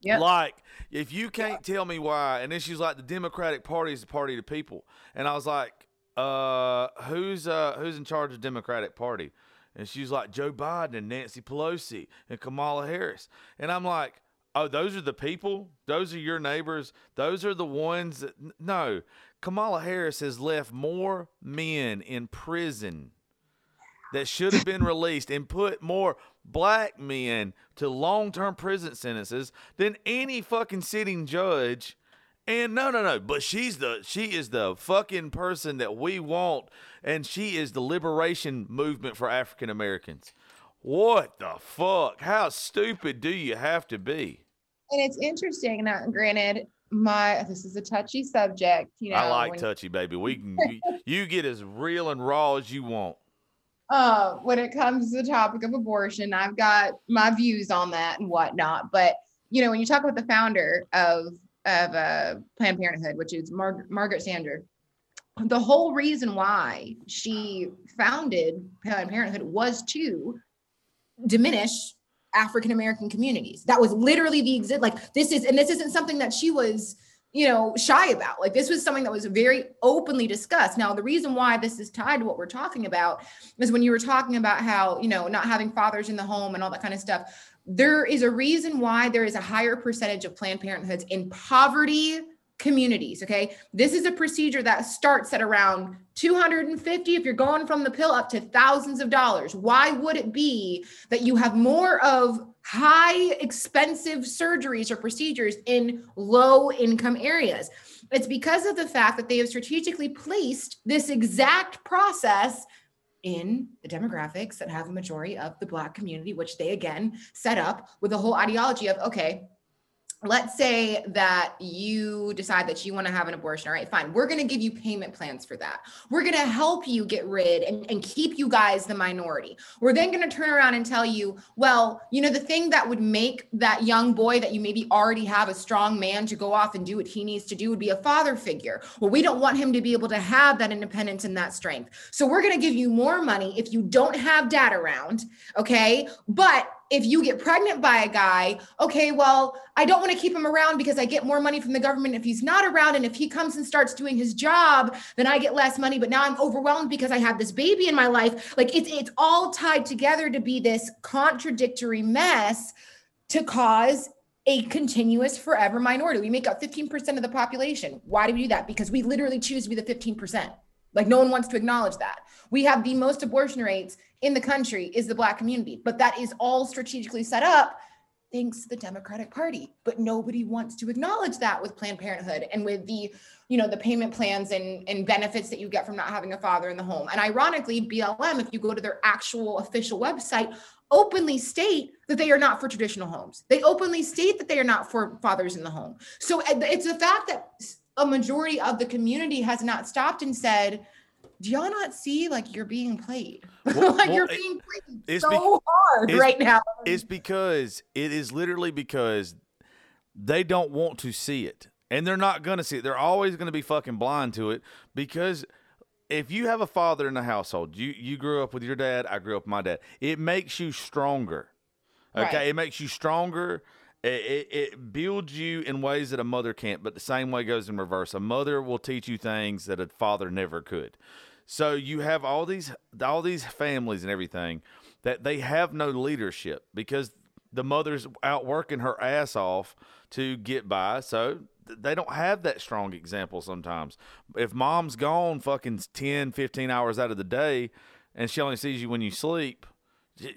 Yep. Like, if you can't tell me why, and then she's like, the Democratic Party is the party of the people, and I was like, uh, who's uh who's in charge of the Democratic Party? And she's like Joe Biden and Nancy Pelosi and Kamala Harris, and I'm like, oh, those are the people. Those are your neighbors. Those are the ones that no. Kamala Harris has left more men in prison that should have been released and put more black men to long-term prison sentences than any fucking sitting judge. And no, no, no. But she's the she is the fucking person that we want, and she is the liberation movement for African Americans. What the fuck? How stupid do you have to be? And it's interesting. Now, granted, my this is a touchy subject. You know, I like touchy, baby. We can you, you get as real and raw as you want. uh, when it comes to the topic of abortion, I've got my views on that and whatnot. But you know, when you talk about the founder of of uh, Planned Parenthood, which is Mar- Margaret Sanger, the whole reason why she founded Planned Parenthood was to diminish African American communities. That was literally the exit. Like this is, and this isn't something that she was, you know, shy about. Like this was something that was very openly discussed. Now, the reason why this is tied to what we're talking about is when you were talking about how, you know, not having fathers in the home and all that kind of stuff. There is a reason why there is a higher percentage of Planned Parenthoods in poverty communities. Okay. This is a procedure that starts at around 250 if you're going from the pill up to thousands of dollars. Why would it be that you have more of high expensive surgeries or procedures in low income areas? It's because of the fact that they have strategically placed this exact process in the demographics that have a majority of the black community, which they again set up with the whole ideology of okay, let's say that you decide that you want to have an abortion all right fine we're going to give you payment plans for that. We're going to help you get rid and, and keep you guys the minority. We're then going to turn around and tell you well you know the thing that would make that young boy that you maybe already have a strong man to go off and do what he needs to do would be a father figure. Well we don't want him to be able to have that independence and that strength. So we're going to give you more money if you don't have dad around okay? But if you get pregnant by a guy, okay, well, I don't want to keep him around because I get more money from the government if he's not around. And if he comes and starts doing his job, then I get less money. But now I'm overwhelmed because I have this baby in my life. Like it's it's all tied together to be this contradictory mess to cause a continuous forever minority. We make up 15% of the population. Why do we do that? Because we literally choose to be the 15%. Like no one wants to acknowledge that. We have the most abortion rates in the country is the black community, but that is all strategically set up thanks to the Democratic Party. But nobody wants to acknowledge that with Planned Parenthood and with the, you know, the payment plans and, and benefits that you get from not having a father in the home. And ironically, BLM, if you go to their actual official website, openly state that they are not for traditional homes. They openly state that they are not for fathers in the home. So it's the fact that a majority of the community has not stopped and said, do y'all not see like you're being played? Well- like well, you're being played it's so be- hard it's- right now. It's because it is literally because they don't want to see it. And they're not going to see it. They're always going to be fucking blind to it because if you have a father in the household, you you grew up with your dad, I grew up with my dad. It makes you stronger. Okay, Right. it makes you stronger. It, it, it builds you in ways that a mother can't, but the same way goes in reverse. A mother will teach you things that a father never could. So you have all these all these families and everything that they have no leadership because the mother's out working her ass off to get by. So they don't have that strong example sometimes. If mom's gone fucking 10, 15 hours out of the day and she only sees you when you sleep,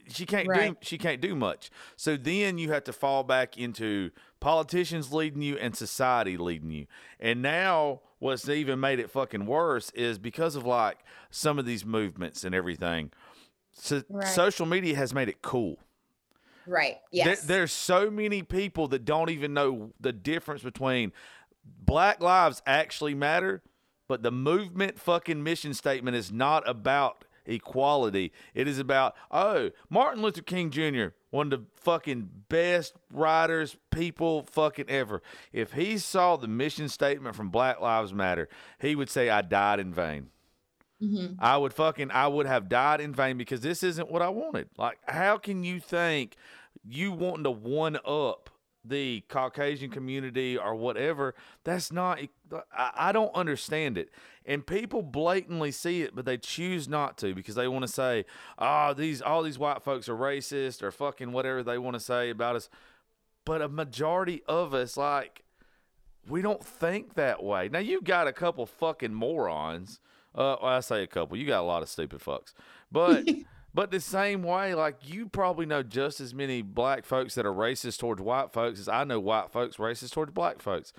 she- can't do she can't do much. So then you have to fall back into politicians leading you and society leading you. And now what's even made it fucking worse is because of like some of these movements and everything. So Right. social media has made it cool. Right. There- Yes. there's so many people that don't even know the difference between black lives actually matter, but the movement fucking mission statement is not about equality. It is about, oh, Martin Luther King Jr., one of the fucking best writers, people fucking ever. If he saw the mission statement from Black Lives Matter, he would say, I died in vain. Mhm. I would fucking I would have died in vain because this isn't what I wanted. Like, how can you think you wanting to one up the Caucasian community or whatever? That's not. I, don't understand it. And people blatantly see it, but they choose not to because they want to say, "Oh, these all these white folks are racist or fucking whatever they want to say about us." but a majority of us like we don't think that way. Now you got a couple fucking morons. Uh, well, I say a couple. You got a lot of stupid fucks, but but the same way, like you probably know just as many black folks that are racist towards white folks as I know white folks racist towards black folks.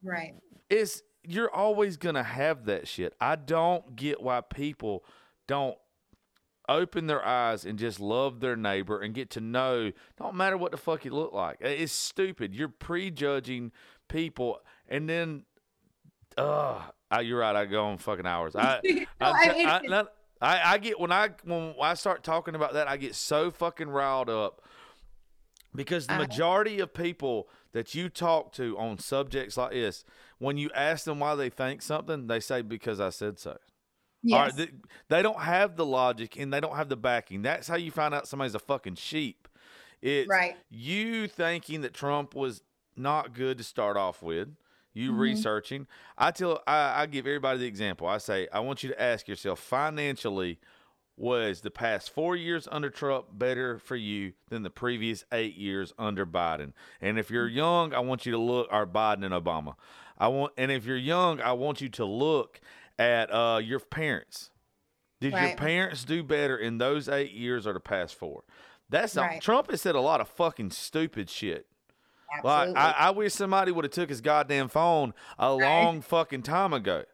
Right. It's you're always gonna have that shit. I don't get why people don't open their eyes and just love their neighbor and get to know don't matter what the fuck you look like it's stupid you're prejudging people and then uh you're right i go on fucking hours i I, I I, I, I, get when i when i start talking about that i get so fucking riled up because the majority of people that you talk to on subjects like this when you ask them why they think something they say because i said so right, Yes. th- they don't have the logic and they don't have the backing. That's how you find out somebody's a fucking sheep. It's Right. you thinking that Trump was not good to start off with. You Mhm. researching. I tell I, I give everybody the example. I say I want you to ask yourself financially, was the past four years under Trump better for you than the previous eight years under Biden? And if you're young, I want you to look or Biden and Obama. I want and if you're young, I want you to look at uh, your parents. Did your parents do better in those eight years or the past four? That's not, Right. Trump has said a lot of fucking stupid shit. Like I, I wish somebody would have took his goddamn phone a long fucking time ago.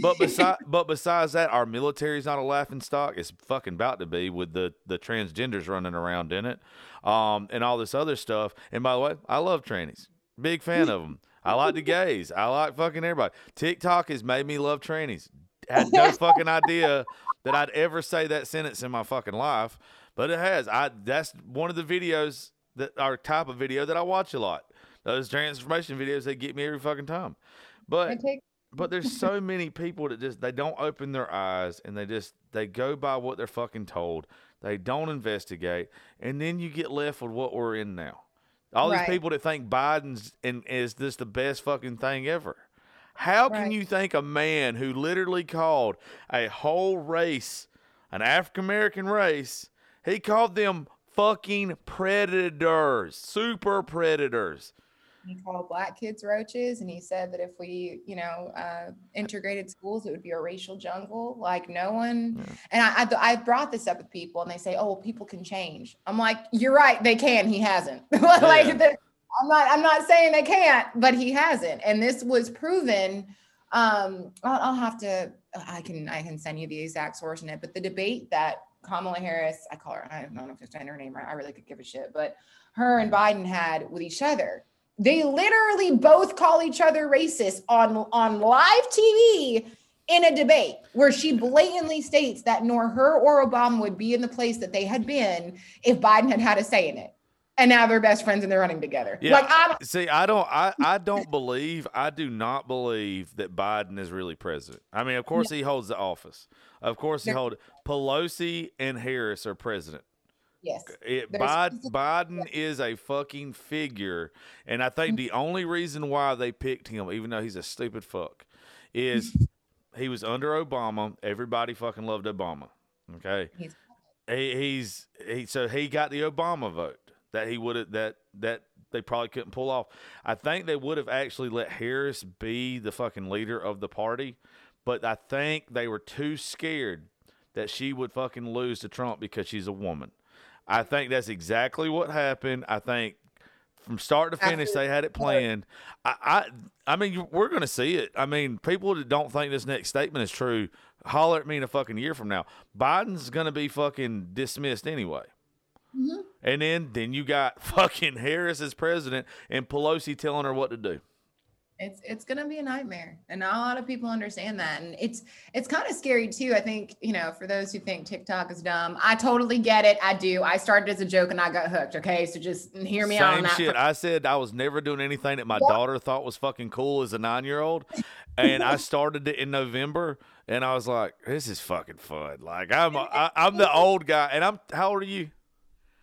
But besides, but besides that, our military's not a laughing stock. It's fucking about to be with the the transgenders running around in it, um, and all this other stuff. And by the way, I love trannies. Big fan of them. I like the gays. I like fucking everybody. TikTok has made me love trannies. Had no fucking idea that I'd ever say that sentence in my fucking life, but it has. I that's one of the videos that are type of video that I watch a lot. Those transformation videos they get me every fucking time. But It takes- but there's so many people that just they don't open their eyes and they just they go by what they're fucking told. They don't investigate, and then you get left with what we're in now. All these people that think Biden's and is this the best fucking thing ever. How can Right. you think a man who literally called a whole race, an African American race, he called them fucking predators, super predators. he called black kids roaches and he said that if we you know uh, integrated schools it would be a racial jungle like no one Yeah. and I, I i brought this up with people and they say oh well, people can change i'm like you're right they can he hasn't like Yeah. the, i'm not i'm not saying they can't but he hasn't and this was proven um I'll, I'll have to i can i can send you the exact source in it but the debate that kamala harris i call her i don't know if i'm saying her name right i really could give a shit but her and biden had with each other they literally both call each other racist on on live TV in a debate where she blatantly states that nor her or Obama would be in the place that they had been if Biden had had a say in it. And now they're best friends and they're running together. Yeah. Like I'm See, I don't, I, I don't believe, I do not believe that Biden is really president. I mean, of course he holds the office. Of course he hold. Pelosi and Harris are president. yes. It, Biden, Biden is a fucking figure, and I think mm-hmm. the only reason why they picked him, even though he's a stupid fuck, is mm-hmm. he was under Obama. Everybody fucking loved Obama. Okay, He's- he, he's he so he got the Obama vote that he would have that that they probably couldn't pull off. I think they would have actually let Harris be the fucking leader of the party, but I think they were too scared that she would fucking lose to Trump because she's a woman. I think that's exactly what happened. I think from start to finish they had it planned. I I, I mean we're going to see it. I mean people that don't think this next statement is true, holler at me in a fucking year from now. Biden's going to be fucking dismissed anyway. Mhm. And then then you got fucking Harris as president and Pelosi telling her what to do. It's it's gonna be a nightmare, and not a lot of people understand that. And it's it's kind of scary too. I think you know, for those who think TikTok is dumb, I totally get it. I do. I started as a joke and I got hooked. Okay, so just hear me out on Same that. shit. I said I was never doing anything that my daughter thought was fucking cool as a nine year old. And I started it in November and I was like, this is fucking fun. Like I'm I, I'm the old guy and I'm how old are you?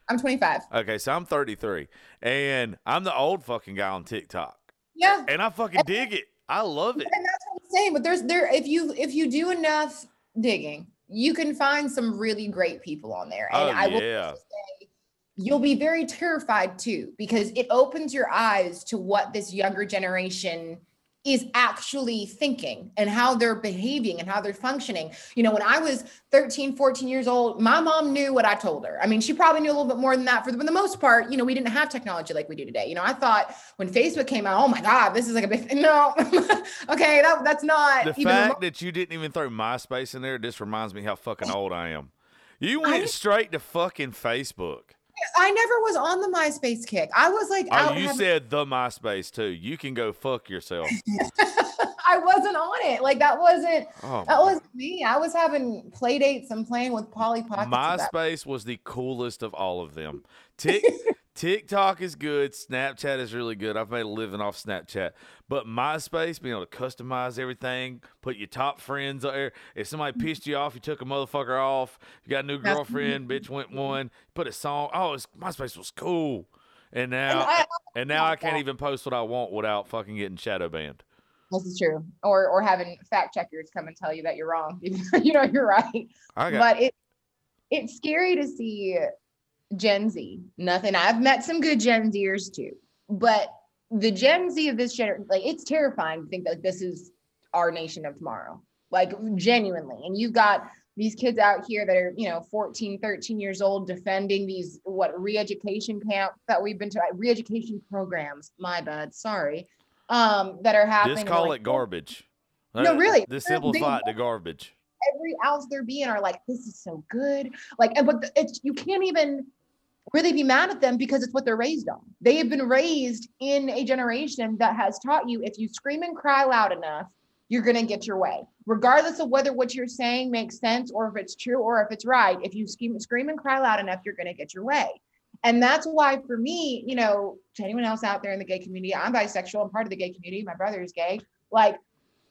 I'm 25. Okay, so I'm 33 and I'm the old fucking guy on TikTok. Yeah, And I fucking dig it. I love it. and that's what I'm saying. But there's there if you if you do enough digging, you can find some really great people on there. And Oh, I will yeah. say you'll be very terrified too because it opens your eyes to what this younger generation is actually thinking and how they're behaving and how they're functioning. You know, when I was 13, 14 years old, my mom knew what I told her. I mean, she probably knew a little bit more than that for the, for the most part. You know, we didn't have technology like we do today. You know, I thought when Facebook came out, oh my God, this is like a big no. okay, that, that's not the fact that you didn't even throw MySpace in there. Just reminds me how fucking old I am. You went I, straight to fucking Facebook. I never was on the MySpace kick. I was like, oh, you having- said the MySpace too. You can go fuck yourself. I wasn't on it. Like that wasn't oh, that was me. I was having play dates and playing with Polly Pocket. MySpace was the coolest of all of them. Tick TikTok is good. Snapchat is really good. I've made a living off Snapchat. But MySpace, being able to customize everything, put your top friends there. If somebody mm-hmm. pissed you off, you took a motherfucker off. You got a new girlfriend, bitch went one. Put a song. Oh, MySpace was cool. And now, and, I, and now I can't even post what I want without fucking getting shadow banned. This is true. Or or having fact checkers come and tell you that you're wrong. you know you're right. But it it's scary to see Gen Z. Nothing. I've met some good Gen Zers too, but the Gen Z of this generation, like it's terrifying to think that this is our nation of tomorrow. Like genuinely. And you've got these kids out here that are, you know, 14, 13 years old defending these what re-education camps that we've been to re-education programs. My bad, sorry. Um, that are happening. Just call like, it garbage. No, really. This simplify it to garbage. Every ounce they're being are like, this is so good. Like, and but it's you can't even really be mad at them because it's what they're raised on. They have been raised in a generation that has taught you if you scream and cry loud enough, you're going to get your way. Regardless of whether what you're saying makes sense or if it's true or if it's right, if you scream, scream and cry loud enough, you're going to get your way. And that's why, for me, you know, to anyone else out there in the gay community, I'm bisexual. I'm part of the gay community. My brother is gay. Like,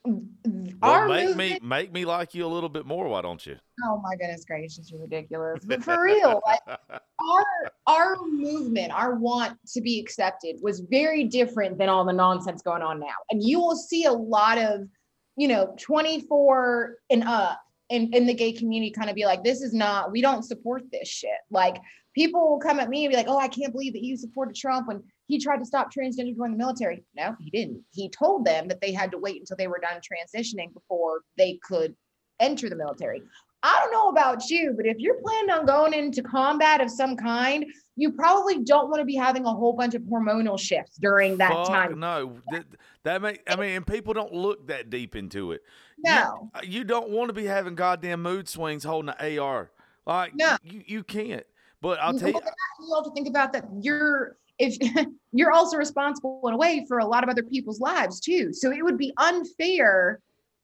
well, make movement, me make me like you a little bit more. Why don't you? Oh my goodness gracious, you're ridiculous. But for real, like our our movement, our want to be accepted was very different than all the nonsense going on now. And you will see a lot of, you know, 24 and up in, in the gay community kind of be like, this is not, we don't support this shit. Like people will come at me and be like, oh, I can't believe that you supported Trump when he tried to stop transgender joining the military. No, he didn't. He told them that they had to wait until they were done transitioning before they could enter the military. I don't know about you, but if you're planning on going into combat of some kind, you probably don't want to be having a whole bunch of hormonal shifts during that Fuck time. No, that, that make I mean, and people don't look that deep into it. No, you, you don't want to be having goddamn mood swings holding an AR. Like, no, you, you can't. But I'll tell you, you have to think about that. You're if you're also responsible in a way for a lot of other people's lives too. So it would be unfair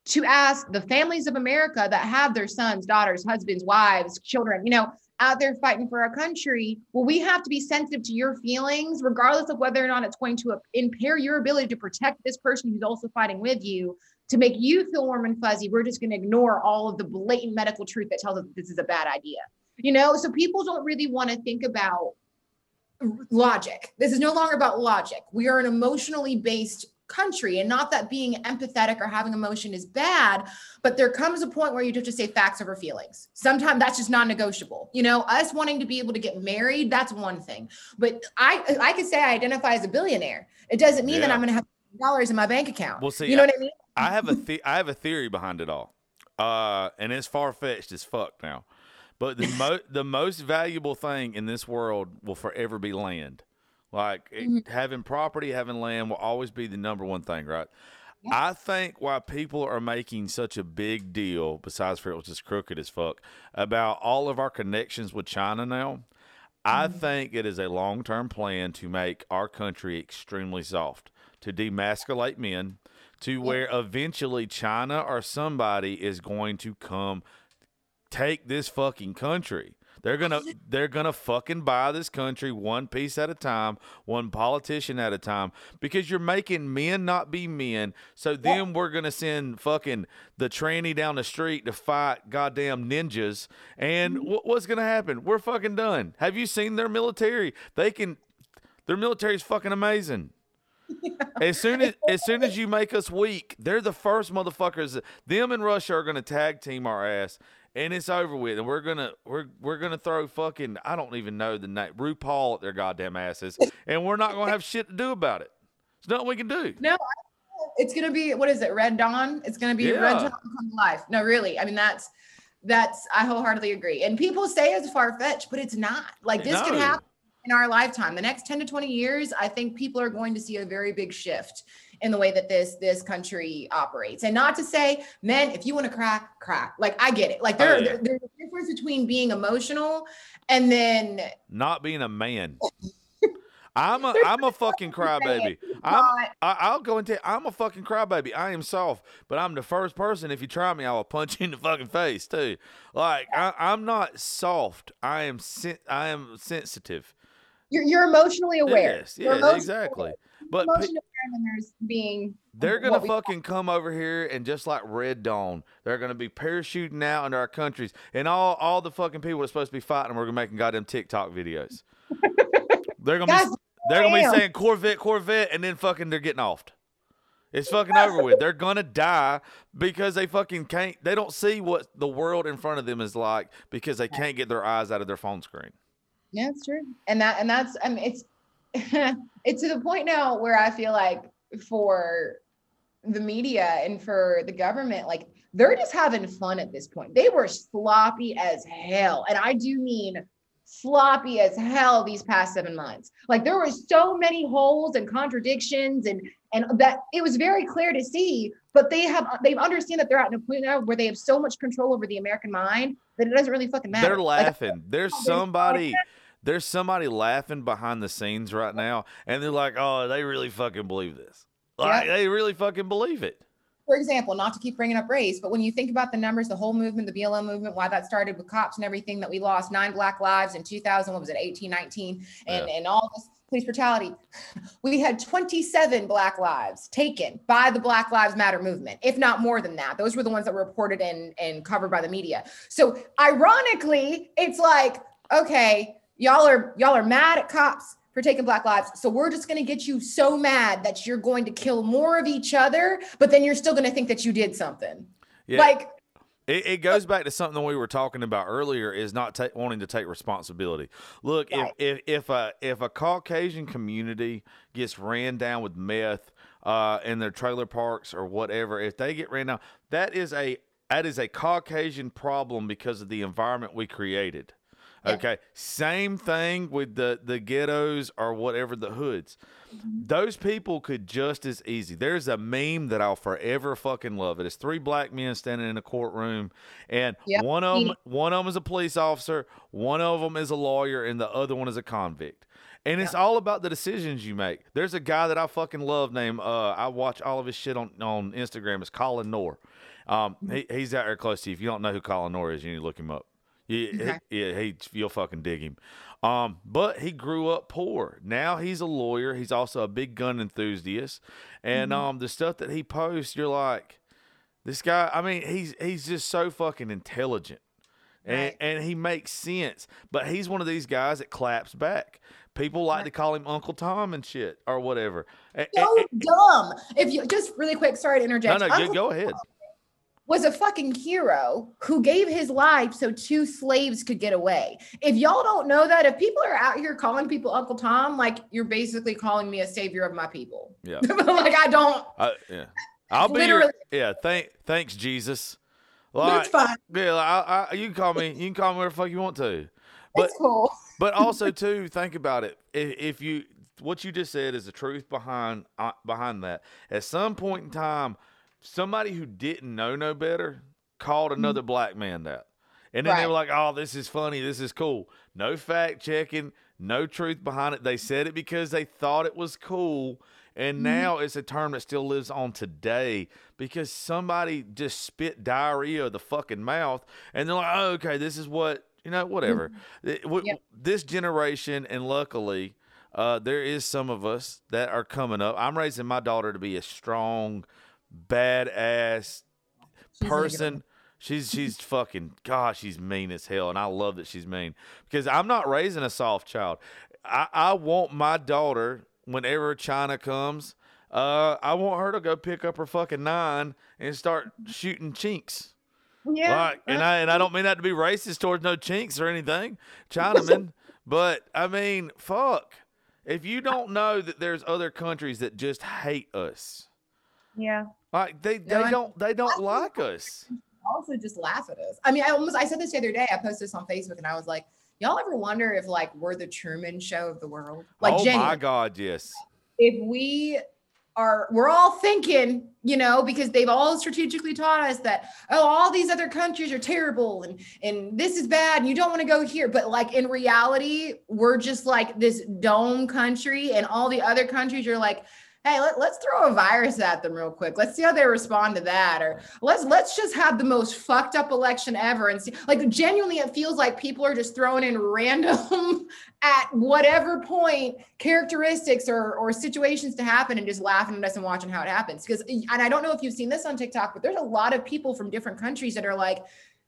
to ask the families of America that have their sons, daughters, husbands, wives, children, you know, out there fighting for our country. Well, we have to be sensitive to your feelings, regardless of whether or not it's going to impair your ability to protect this person who's also fighting with you. To make you feel warm and fuzzy, we're just going to ignore all of the blatant medical truth that tells us this is a bad idea. You know, so people don't really want to think about logic. This is no longer about logic. We are an emotionally based country and not that being empathetic or having emotion is bad but there comes a point where you have to say facts over feelings. Sometimes that's just non-negotiable. You know us wanting to be able to get married that's one thing. But i i could say i identify as a billionaire. It doesn't mean yeah. that i'm going to have dollars in my bank account. Well see you know I, what i mean? I have a the- i have a theory behind it all. Uh and it's far-fetched as fuck now but the mo- the most valuable thing in this world will forever be land. Like mm-hmm. it, having property, having land will always be the number one thing, right? Yeah. I think why people are making such a big deal, besides for it was just crooked as fuck, about all of our connections with China now. I mm-hmm. think it is a long term plan to make our country extremely soft, to demasculate men, to yeah. where eventually China or somebody is going to come take this fucking country. They're gonna they're gonna fucking buy this country one piece at a time, one politician at a time, because you're making men not be men. So then we're gonna send fucking the tranny down the street to fight goddamn ninjas. And mm-hmm. what's gonna happen? We're fucking done. Have you seen their military? They can their military is fucking amazing. As soon as as soon as you make us weak, they're the first motherfuckers. Them and Russia are to tag team our ass, and it's over with, and we're gonna we're we're gonna throw fucking I don't even know the name RuPaul at their goddamn asses, and we're not gonna have shit to do about it. There's nothing we can do. No, it's gonna be what is it? Red Dawn. It's gonna be Yeah. Red Dawn come to life. No, really. I mean, that's that's I wholeheartedly agree. And people say it's far fetched, but it's not. Like this could No. happen in our lifetime. The next 10 to 20 years, I think people are going to see a very big shift in the way that this this country operates. And not to say, men, if you want to crack, crack. Like I get it. Like there, Oh, yeah. there- there's a difference between being emotional and then Not being a man. I'm a I'm a fucking crybaby. I'm I, I'll go and tell I'm a fucking crybaby. I am soft, but I'm the first person. If you try me, I will punch you in the fucking face too. Like I, I'm not soft. I am sen- I am sensitive. You're, you're emotionally aware. Yes, You're emotionally exactly. aware. But emotionally aware then there's being they're gonna fucking come over here and just like Red Dawn, they're gonna be parachuting out into our countries, and all all the fucking people that's supposed to be fighting, we're gonna making goddamn TikTok videos. they're gonna be they're gonna be saying Corvette, Corvette, and then fucking they're getting offed. It's fucking over with. They're gonna die because they fucking can't. They don't see what the world in front of them is like because they can't get their eyes out of their phone screen. Yeah, it's true. And that and that's I mean it's it's to the point now where I feel like for the media and for the government, like they're just having fun at this point. They were sloppy as hell. And I do mean sloppy as hell these past seven months. Like there were so many holes and contradictions and and that it was very clear to see, but they have they've understand that they're at a point now where they have so much control over the American mind that it doesn't really fucking matter. They're Like, laughing. There's oh, somebody. There's somebody laughing behind the scenes right now, and they're like, "Oh, they really fucking believe this. Like, they really fucking believe it." for example, not to keep bringing up race, but when you think about the numbers, the whole movement, the BLM movement, why that started with cops and everything that we lost nine black lives in 2000, what was it, 18, 19, and, and all this police brutality. We had 27 black lives taken by the Black Lives Matter movement, if not more than that. Those were the ones that were reported and, and covered by the media. So ironically, it's like, okay, y'all are y'all are mad at cops for taking black lives. So we're just going to get you so mad that you're going to kill more of each other, but then you're still going to think that you did something. Yeah, Like, it, it goes back to something we were talking about earlier: is not ta- wanting to take responsibility. Look, Right. if, if if a if a Caucasian community gets ran down with meth uh, in their trailer parks or whatever, if they get ran down, that is a that is a Caucasian problem because of the environment we created. Yeah. Okay. Same thing with the the ghettos or whatever the hoods. Those people could just as easy. There's a meme that I'll forever fucking love. It is three black men standing in a courtroom, and Yep. one of them one of them is a police officer, one of them is a lawyer, and the other one is a convict. And it's all about the decisions you make. There's a guy that I fucking love named uh, I watch all of his shit on on Instagram. It's Colin Noir. Um, he, he's out there close to you. If you don't know who Colin Noir is, you need to look him up. Yeah, Okay. he, yeah, he you'll fucking dig him. Um, but he grew up poor. Now he's a lawyer. He's also a big gun enthusiast, and um, the stuff that he posts, you're like, this guy. I mean, he's he's just so fucking intelligent, and Right. and he makes sense. But he's one of these guys that claps back. People like to call him Uncle Tom and shit or whatever. So and- dumb. If you just really quick, sorry to interject. no, Uncle go ahead. Was a fucking hero who gave his life so two slaves could get away. If y'all don't know that, if people are out here calling people Uncle Tom, like you're basically calling me a savior of my people. Yeah. like I don't. I, yeah. I'll be your, yeah. Thank, thanks, Jesus. That's Like, fine. yeah, like, I, I, you can call me. You can call me whatever the fuck you want to. But it's cool. but also too, think about it. If, if you what you just said is the truth behind uh, behind that. At some point in time, somebody who didn't know no better called mm-hmm. another black man that, and then they were like, "Oh, this is funny. This is cool." No fact checking, no truth behind it. They said it because they thought it was cool. And mm-hmm. now it's a term that still lives on today because somebody just spit diarrhea of the fucking mouth and they're like, oh, okay, this is what, you know, whatever. Mm-hmm. W- Yep. This generation, and luckily, uh, there is some of us that are coming up. I'm raising my daughter to be a strong, badass She's person. She's she's fucking gosh, she's mean as hell, and I love that she's mean because I'm not raising a soft child. I, I want my daughter whenever China comes, uh, I want her to go pick up her fucking nine and start shooting chinks. Yeah. Like, and I and I don't mean that to be racist towards no chinks or anything, Chinaman. but I mean, fuck. If you don't know that there's other countries that just hate us, yeah. like they they I- don't they don't like us. also just laugh at us. I mean, I almost I said this the other day. I posted this on Facebook and I was like, y'all ever wonder if like we're the Truman show of the world? Like oh my God, yes. if we are we're all thinking, you know, because they've all strategically taught us that oh, all these other countries are terrible and and this is bad and you don't want to go here. But like in reality, we're just like this dome country, and all the other countries are like, hey, let, let's throw a virus at them real quick. Let's see how they respond to that. Or let's let's just have the most fucked up election ever and see like genuinely it feels like people are just throwing in random at whatever point characteristics or or situations to happen and just laughing at us and watching how it happens. Because and I don't know if you've seen this on TikTok, but there's a lot of people from different countries that are like,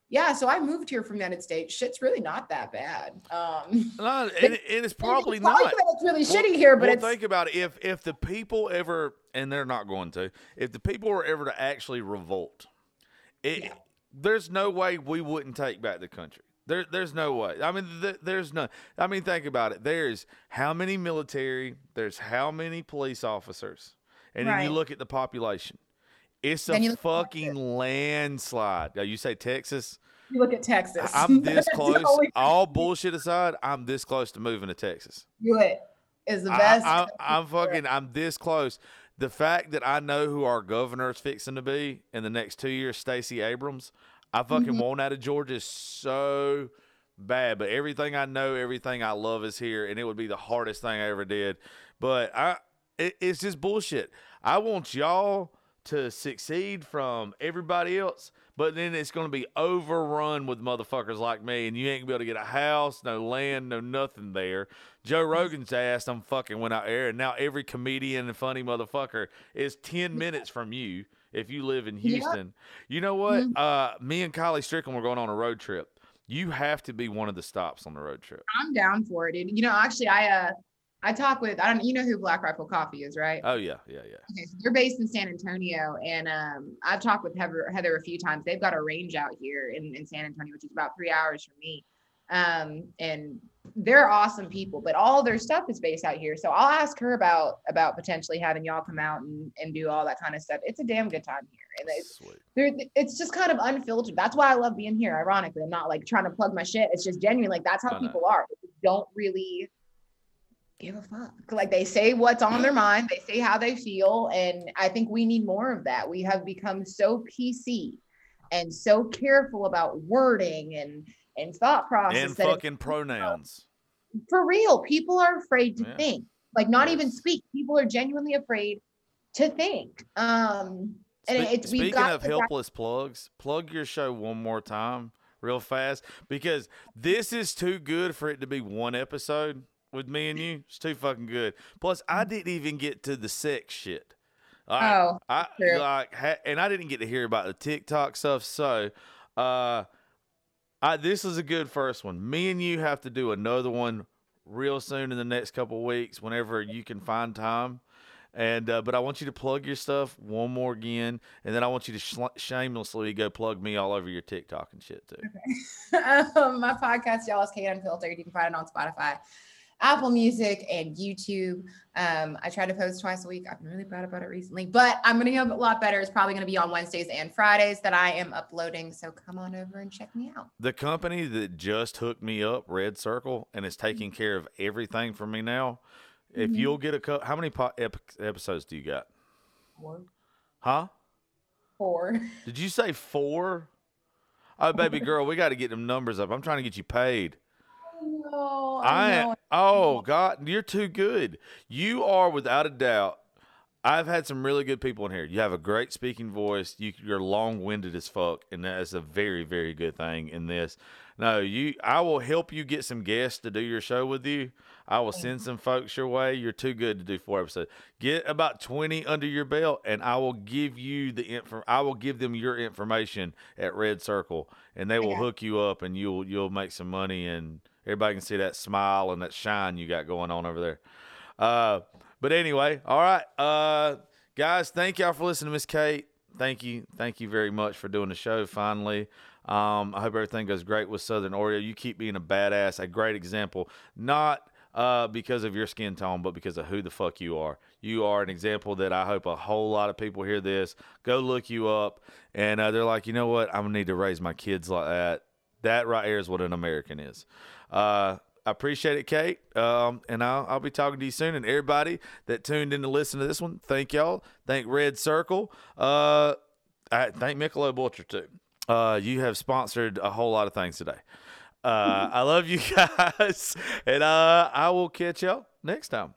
yeah, so I moved here from the United States. Shit's really not that bad. Um No, and, and it's probably not. that It's really Well- shitty here, but well, it's think about it. If if the people ever, and they're not going to, if the people were ever to actually revolt, it, Yeah. there's no way we wouldn't take back the country. There, there's no way. I mean, th- there's no. I mean, think about it. There's how many military? There's how many police officers? And then you look at the population. It's a fucking landslide. You say Texas. you look at Texas. I'm this close. All bullshit aside, I'm this close to moving to Texas. do it is the best. I, am fucking. I'm this close. The fact that I know who our governor is fixing to be in the next two years, Stacey Abrams. I fucking Mhm. want out of Georgia so bad, but everything I know, everything I love is here, and it would be the hardest thing I ever did. But I, it, it's just bullshit. I want y'all to succeed from everybody else, but then it's going to be overrun with motherfuckers like me, and you ain't gonna be able to get a house, no land, no nothing there. Joe Rogan's ass, I'm fucking went out there, and now every comedian and funny motherfucker is ten minutes from you if you live in. Houston. You know what? Uh, me and Kylie Strickland were going on a road trip. You have to be one of the stops on the road trip. I'm down for it, dude. You know, actually, I uh, I talk with I don't you know who Black Rifle Coffee is, right? Oh yeah, yeah, yeah. Okay, so they're based in San Antonio, and um, I've talked with Heather, Heather a few times. They've got a range out here in, in San Antonio, which is about three hours from me. Um, and they're awesome people, but all their stuff is based out here. So I'll ask her about about potentially having y'all come out and, and do all that kind of stuff. It's a damn good time here, and it's Sweet. it's just kind of unfiltered. That's why I love being here. Ironically, I'm not like trying to plug my shit. It's just genuine. Like that's how people are. They don't really give a fuck. Like they say what's on their mind. They say how they feel, and I think we need more of that. We have become so PC and so careful about wording and and thought process And fucking pronouns. for real, people are afraid to Yeah. think. Like not even speak. People are genuinely afraid to think. Um and Spe- it's we've Speaking got of helpless plugs, plug your show one more time, real fast, because this is too good for it to be one episode with me and you. It's too fucking good. Plus, I didn't even get to the sex shit. Oh, I true. like, ha- and I didn't get to hear about the TikTok stuff. So, uh, I this is a good first one. Me and you have to do another one real soon in the next couple weeks, whenever you can find time. And uh, but I want you to plug your stuff one more again, and then I want you to sh- shamelessly go plug me all over your TikTok and shit too. um, my podcast, y'all, is Kate Unfiltered. You can find it on Spotify, Apple Music, and YouTube. Um, I try to post twice a week. I've been really bad about it recently, but I'm going to get a lot better. It's probably going to be on Wednesdays and Fridays that I am uploading. So come on over and check me out. The company that just hooked me up, Red Circle, and is taking care of everything for me now. If Mhm. you'll get a co- how many po- ep- episodes do you got? One. Huh? Four. Did you say four? Oh, baby girl, we got to get them numbers up. I'm trying to get you paid. No, I, I know. Oh God, you're too good. You are without a doubt. I've had some really good people in here. You have a great speaking voice. You, you're long-winded as fuck, and that is a very, very good thing in this. No, you. I will help you get some guests to do your show with you. I will send some folks your way. You're too good to do four episodes. Get about twenty under your belt, and I will give you the info. I will give them your information at Red Circle, and they will hook you up, and you'll you'll make some money, and everybody can see that smile and that shine you got going on over there. Uh, but anyway, all right, uh, guys, thank y'all for listening Miss Kate. thank you, thank you very much for doing the show. Finally, um, I hope everything goes great with Southern Oreo. You keep being a badass, a great example, not uh, because of your skin tone, but because of who the fuck you are. You are an example that I hope a whole lot of people hear this, go look you up, and uh, they're like, you know what? I'm gonna need to raise my kids like that. That right here is what an American is. Uh, I appreciate it, Kate. Um, and I'll, I'll be talking to you soon. And everybody that tuned in to listen to this one, thank y'all. Thank Red Circle. Uh, I thank Michelob Ultra too. Uh, you have sponsored a whole lot of things today. Uh, I love you guys, and uh, I will catch y'all next time.